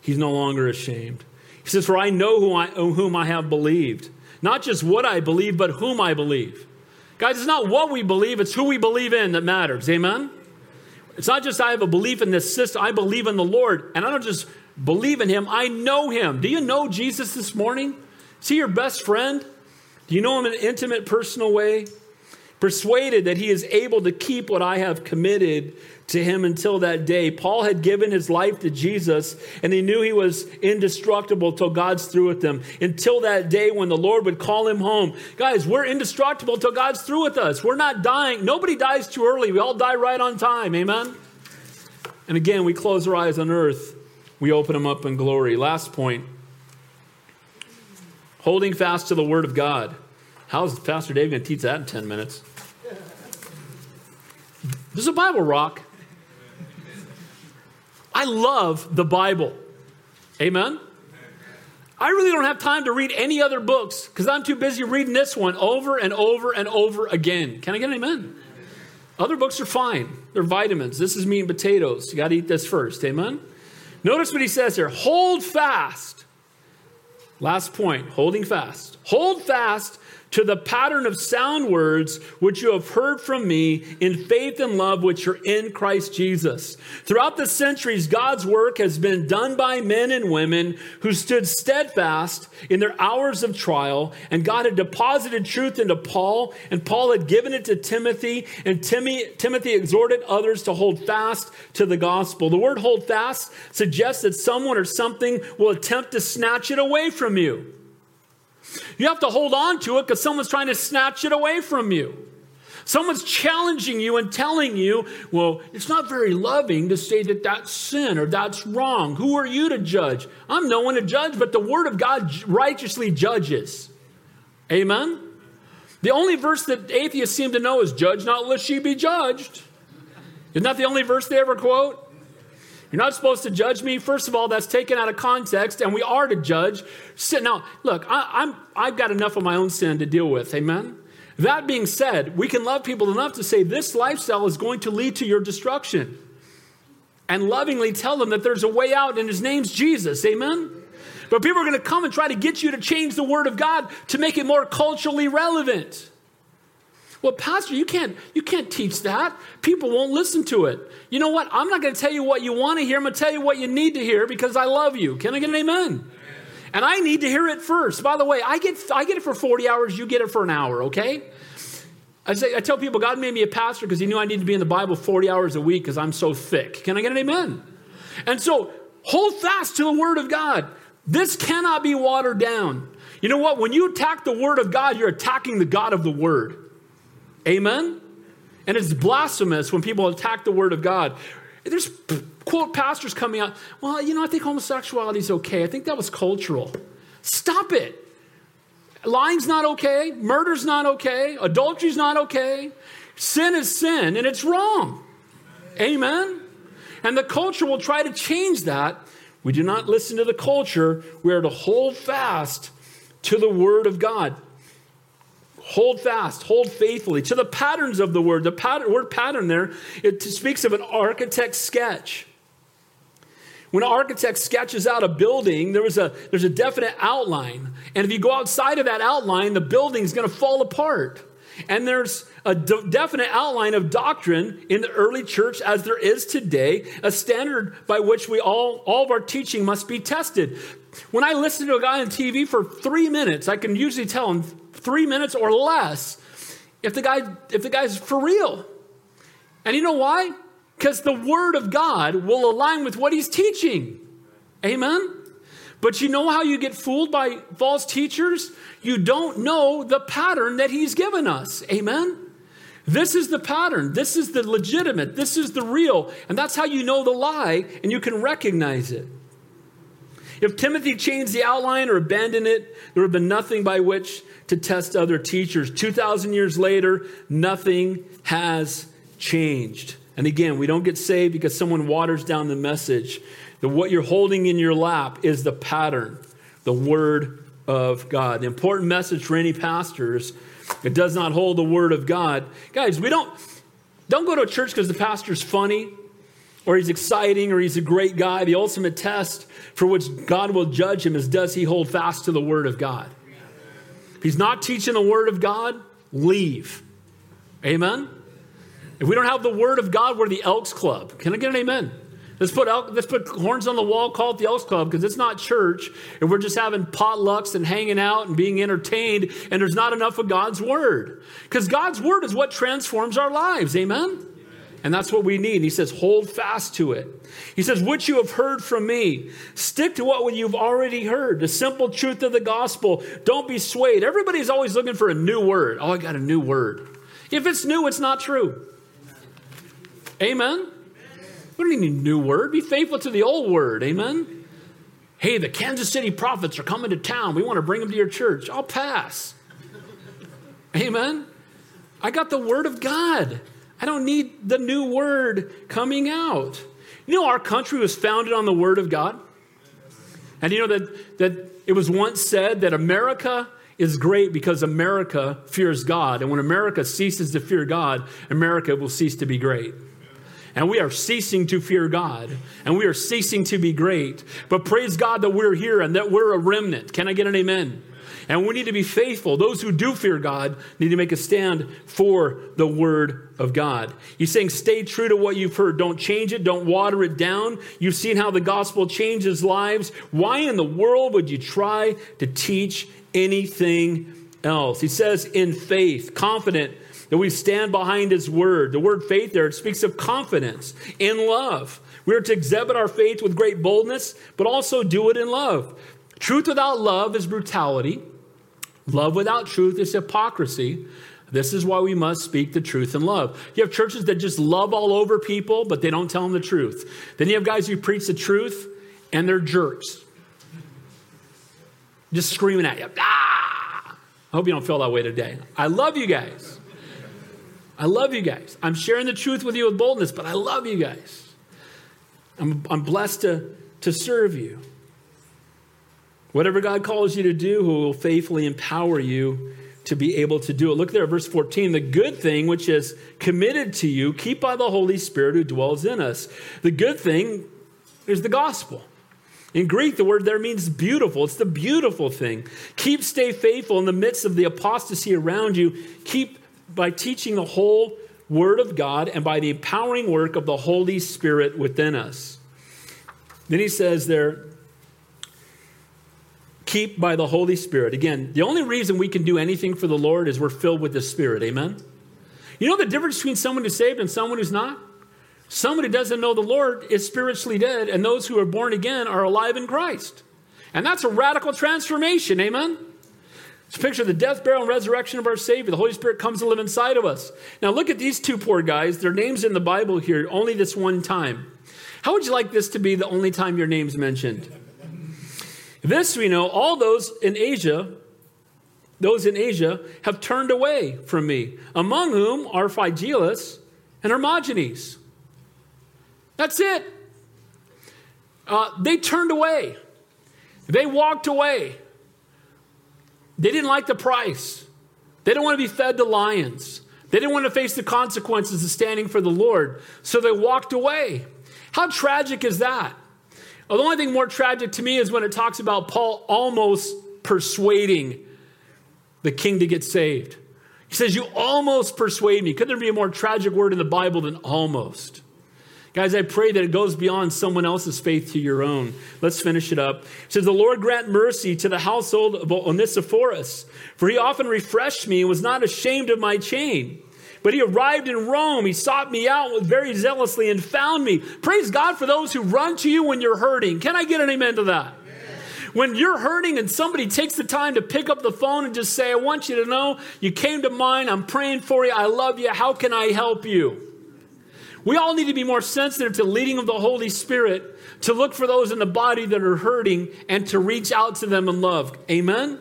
he's no longer ashamed. He says, For I know who I, whom I have believed. Not just what I believe, but whom I believe. Guys, it's not what we believe, it's who we believe in that matters. Amen? It's not just I have a belief in this system, I believe in the Lord. And I don't just believe in Him, I know Him. Do you know Jesus this morning? Is He your best friend? Do you know Him in an intimate, personal way? Persuaded that He is able to keep what I have committed to him until that day. Paul had given his life to Jesus and he knew he was indestructible till God's through with him. Until that day when the Lord would call him home. Guys, we're indestructible till God's through with us. We're not dying. Nobody dies too early. We all die right on time. Amen? And again, we close our eyes on earth, we open them up in glory. Last point holding fast to the word of God. How's Pastor Dave going to teach that in 10 minutes? This is a Bible rock. I love the Bible. Amen? I really don't have time to read any other books because I'm too busy reading this one over and over and over again. Can I get an amen? Other books are fine. They're vitamins. This is meat and potatoes. You got to eat this first. Amen? Notice what he says here hold fast. Last point holding fast. Hold fast to the pattern of sound words which you have heard from me in faith and love which are in Christ Jesus. Throughout the centuries, God's work has been done by men and women who stood steadfast in their hours of trial, and God had deposited truth into Paul, and Paul had given it to Timothy, and Timothy, Timothy exhorted others to hold fast to the gospel. The word hold fast suggests that someone or something will attempt to snatch it away from you. You have to hold on to it because someone's trying to snatch it away from you. Someone's challenging you and telling you, well, it's not very loving to say that that's sin or that's wrong. Who are you to judge? I'm no one to judge, but the Word of God righteously judges. Amen? The only verse that atheists seem to know is, Judge not lest she be judged. Isn't that the only verse they ever quote? You're not supposed to judge me. First of all, that's taken out of context, and we are to judge. Now, look, I, am I've got enough of my own sin to deal with. Amen? That being said, we can love people enough to say this lifestyle is going to lead to your destruction. And lovingly tell them that there's a way out, and his name's Jesus. Amen? But people are going to come and try to get you to change the word of God to make it more culturally relevant. Well, Pastor, you can't, you can't teach that. People won't listen to it. You know what? I'm not going to tell you what you want to hear. I'm going to tell you what you need to hear because I love you. Can I get an amen? And I need to hear it first. By the way, I get, I get it for 40 hours, you get it for an hour, okay? I, say, I tell people God made me a pastor because he knew I needed to be in the Bible 40 hours a week because I'm so thick. Can I get an amen? And so hold fast to the Word of God. This cannot be watered down. You know what? When you attack the Word of God, you're attacking the God of the Word. Amen? And it's blasphemous when people attack the word of God. There's quote pastors coming out, well, you know, I think homosexuality is okay. I think that was cultural. Stop it. Lying's not okay. Murder's not okay. Adultery's not okay. Sin is sin and it's wrong. Amen? And the culture will try to change that We do not listen to the culture. We are to hold fast to the Word of God. Hold fast, hold faithfully to the patterns of the Word. The pattern, word pattern there, it speaks of an architect's sketch. When an architect sketches out a building, there was a, there's a definite outline. And if you go outside of that outline, the building's going to fall apart. And there's a de- definite outline of doctrine in the early church as there is today, a standard by which we all, all of our teaching must be tested. When I listen to a guy on TV for three minutes, I can usually tell in three minutes or less if the guy if the guy's for real. And you know why? Because the word of God will align with what he's teaching. Amen. But you know how you get fooled by false teachers? You don't know the pattern that he's given us. Amen? This is the pattern. This is the legitimate. This is the real. And that's how you know the lie and you can recognize it. If Timothy changed the outline or abandoned it, there would have been nothing by which to test other teachers. 2,000 years later, nothing has changed. And again, we don't get saved because someone waters down the message. The, what you're holding in your lap is the pattern, the Word of God. The important message for any pastors it does not hold the Word of God. Guys, we don't, don't go to a church because the pastor's funny or he's exciting or he's a great guy. The ultimate test for which God will judge him is does he hold fast to the Word of God? If he's not teaching the Word of God, leave. Amen? If we don't have the Word of God, we're the Elks Club. Can I get an amen? Let's put, elk, let's put horns on the wall, call it the Elks Club, because it's not church, and we're just having potlucks and hanging out and being entertained, and there's not enough of God's Word. Because God's Word is what transforms our lives. Amen? And that's what we need. He says, hold fast to it. He says, which you have heard from me. Stick to what you've already heard, the simple truth of the gospel. Don't be swayed. Everybody's always looking for a new word. Oh, I got a new word. If it's new, it's not true. Amen? We don't need a new word. Be faithful to the old word. Amen? Hey, the Kansas City prophets are coming to town. We want to bring them to your church. I'll pass. Amen? I got the word of God. I don't need the new word coming out. You know, our country was founded on the word of God. And you know that, that it was once said that America is great because America fears God. And when America ceases to fear God, America will cease to be great. And we are ceasing to fear God. And we are ceasing to be great. But praise God that we're here and that we're a remnant. Can I get an amen? And we need to be faithful. Those who do fear God need to make a stand for the word of God. He's saying, stay true to what you've heard. Don't change it. Don't water it down. You've seen how the gospel changes lives. Why in the world would you try to teach anything else? He says, in faith, confident that we stand behind his word. The word faith there, it speaks of confidence in love. We are to exhibit our faith with great boldness, but also do it in love. Truth without love is brutality. Love without truth is hypocrisy. This is why we must speak the truth in love. You have churches that just love all over people, but they don't tell them the truth. Then you have guys who preach the truth and they're jerks. Just screaming at you. Ah! I hope you don't feel that way today. I love you guys. I love you guys. I'm sharing the truth with you with boldness, but I love you guys. I'm, I'm blessed to, to serve you. Whatever God calls you to do, who will faithfully empower you to be able to do it. Look there verse 14. The good thing which is committed to you, keep by the Holy Spirit who dwells in us. The good thing is the gospel. In Greek, the word there means beautiful. It's the beautiful thing. Keep, stay faithful in the midst of the apostasy around you. Keep by teaching the whole word of God and by the empowering work of the Holy Spirit within us. Then he says there, keep by the Holy Spirit. Again, the only reason we can do anything for the Lord is we're filled with the Spirit. Amen? You know the difference between someone who's saved and someone who's not? Someone who doesn't know the Lord is spiritually dead, and those who are born again are alive in Christ. And that's a radical transformation. Amen? It's a picture of the death, burial, and resurrection of our Savior. The Holy Spirit comes to live inside of us. Now, look at these two poor guys. Their names in the Bible here only this one time. How would you like this to be the only time your name's mentioned? This we know, all those in Asia, those in Asia have turned away from me, among whom are Phygelus and Hermogenes. That's it. uh, they turned away. They walked away. They didn't like the price. They didn't want to be fed to lions. They didn't want to face the consequences of standing for the Lord. So they walked away. How tragic is that? The only thing more tragic to me is when it talks about Paul almost persuading the king to get saved. He says, You almost persuade me. Could there be a more tragic word in the Bible than almost? Guys, I pray that it goes beyond someone else's faith to your own. Let's finish it up. It says, The Lord grant mercy to the household of Onesiphorus, for he often refreshed me and was not ashamed of my chain. But he arrived in Rome. He sought me out very zealously and found me. Praise God for those who run to you when you're hurting. Can I get an amen to that? When you're hurting and somebody takes the time to pick up the phone and just say, I want you to know you came to mind. I'm praying for you. I love you. How can I help you? We all need to be more sensitive to leading of the Holy Spirit, to look for those in the body that are hurting and to reach out to them in love. Amen?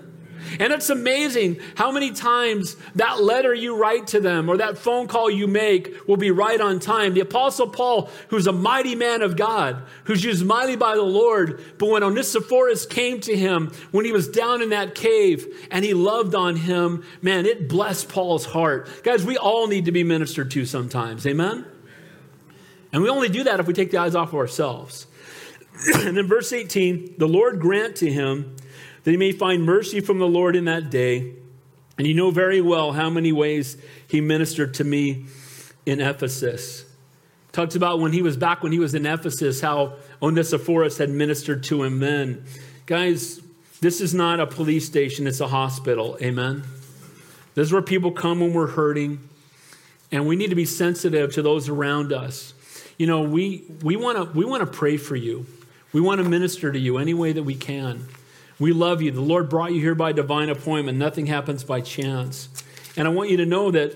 And it's amazing how many times that letter you write to them or that phone call you make will be right on time. The Apostle Paul, who's a mighty man of God, who's used mightily by the Lord, but when Onesiphorus came to him, when he was down in that cave and he loved on him, man, it blessed Paul's heart. Guys, we all need to be ministered to sometimes. Amen? And we only do that if we take the eyes off of ourselves. and in verse 18, the Lord grant to him that he may find mercy from the Lord in that day. And you know very well how many ways he ministered to me in Ephesus. Talks about when he was back when he was in Ephesus, how Onesiphorus had ministered to him then. Guys, this is not a police station, it's a hospital. Amen. This is where people come when we're hurting, and we need to be sensitive to those around us you know, we, we want to we wanna pray for you. We want to minister to you any way that we can. We love you. The Lord brought you here by divine appointment. Nothing happens by chance. And I want you to know that,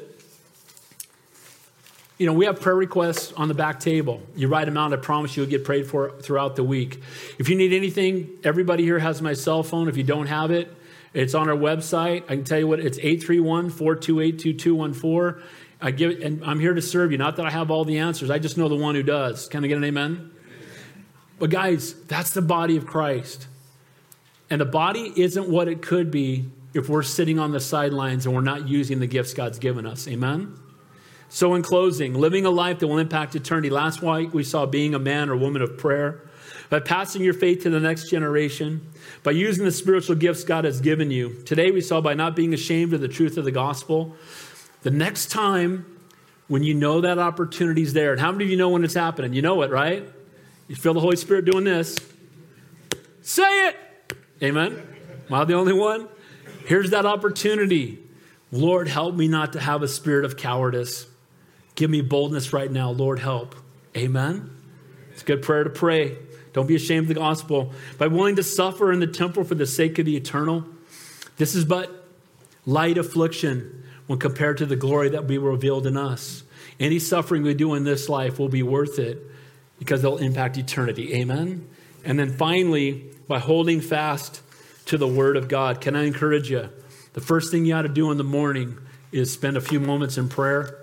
you know, we have prayer requests on the back table. You write them out, I promise you'll get prayed for throughout the week. If you need anything, everybody here has my cell phone. If you don't have it, it's on our website. I can tell you what, it's 831 428 2214. I give, and I'm here to serve you. Not that I have all the answers. I just know the one who does. Can I get an amen? But guys, that's the body of Christ. And the body isn't what it could be if we're sitting on the sidelines and we're not using the gifts God's given us. Amen? So, in closing, living a life that will impact eternity. Last week we saw being a man or woman of prayer, by passing your faith to the next generation, by using the spiritual gifts God has given you. Today we saw by not being ashamed of the truth of the gospel, the next time when you know that opportunity is there, and how many of you know when it's happening? You know it, right? You feel the Holy Spirit doing this. Say it. Amen. Am I the only one? Here's that opportunity. Lord, help me not to have a spirit of cowardice. Give me boldness right now. Lord, help. Amen. It's a good prayer to pray. Don't be ashamed of the gospel. By willing to suffer in the temple for the sake of the eternal, this is but light affliction when compared to the glory that will be revealed in us. Any suffering we do in this life will be worth it because they'll impact eternity. Amen? And then finally, by holding fast to the Word of God, can I encourage you? The first thing you ought to do in the morning is spend a few moments in prayer.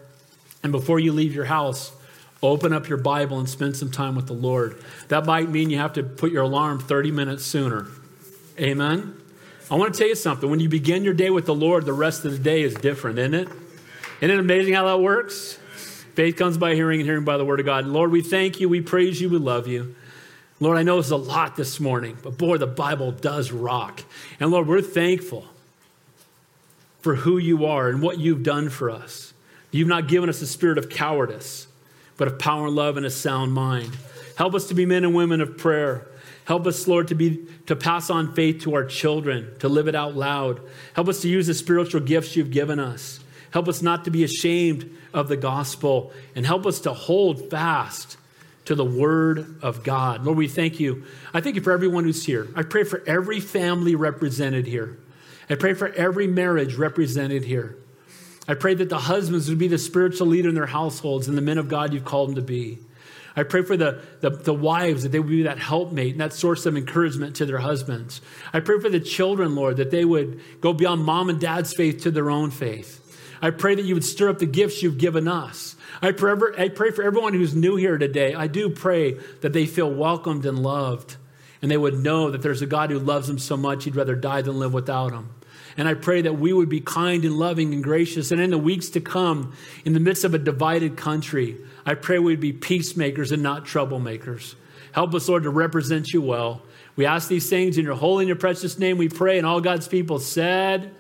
And before you leave your house, open up your Bible and spend some time with the Lord. That might mean you have to put your alarm 30 minutes sooner. Amen? I want to tell you something. When you begin your day with the Lord, the rest of the day is different, isn't it? Isn't it amazing how that works? Faith comes by hearing and hearing by the word of God. Lord, we thank you, we praise you, we love you. Lord, I know it's a lot this morning, but boy, the Bible does rock. And Lord, we're thankful for who you are and what you've done for us. You've not given us a spirit of cowardice, but of power and love and a sound mind. Help us to be men and women of prayer. Help us, Lord, to be to pass on faith to our children, to live it out loud. Help us to use the spiritual gifts you've given us. Help us not to be ashamed of the gospel and help us to hold fast to the word of God. Lord, we thank you. I thank you for everyone who's here. I pray for every family represented here. I pray for every marriage represented here. I pray that the husbands would be the spiritual leader in their households and the men of God you've called them to be. I pray for the, the, the, wives that they would be that helpmate and that source of encouragement to their husbands. I pray for the children, Lord, that they would go beyond mom and dad's faith to their own faith. I pray that you would stir up the gifts you've given us. I pray, I pray for everyone who's new here today. I do pray that they feel welcomed and loved, and they would know that there's a God who loves them so much he'd rather die than live without them. And I pray that we would be kind and loving and gracious. And in the weeks to come, in the midst of a divided country, I pray we'd be peacemakers and not troublemakers. Help us, Lord, to represent you well. We ask these things in your holy and your precious name, we pray. And all God's people said,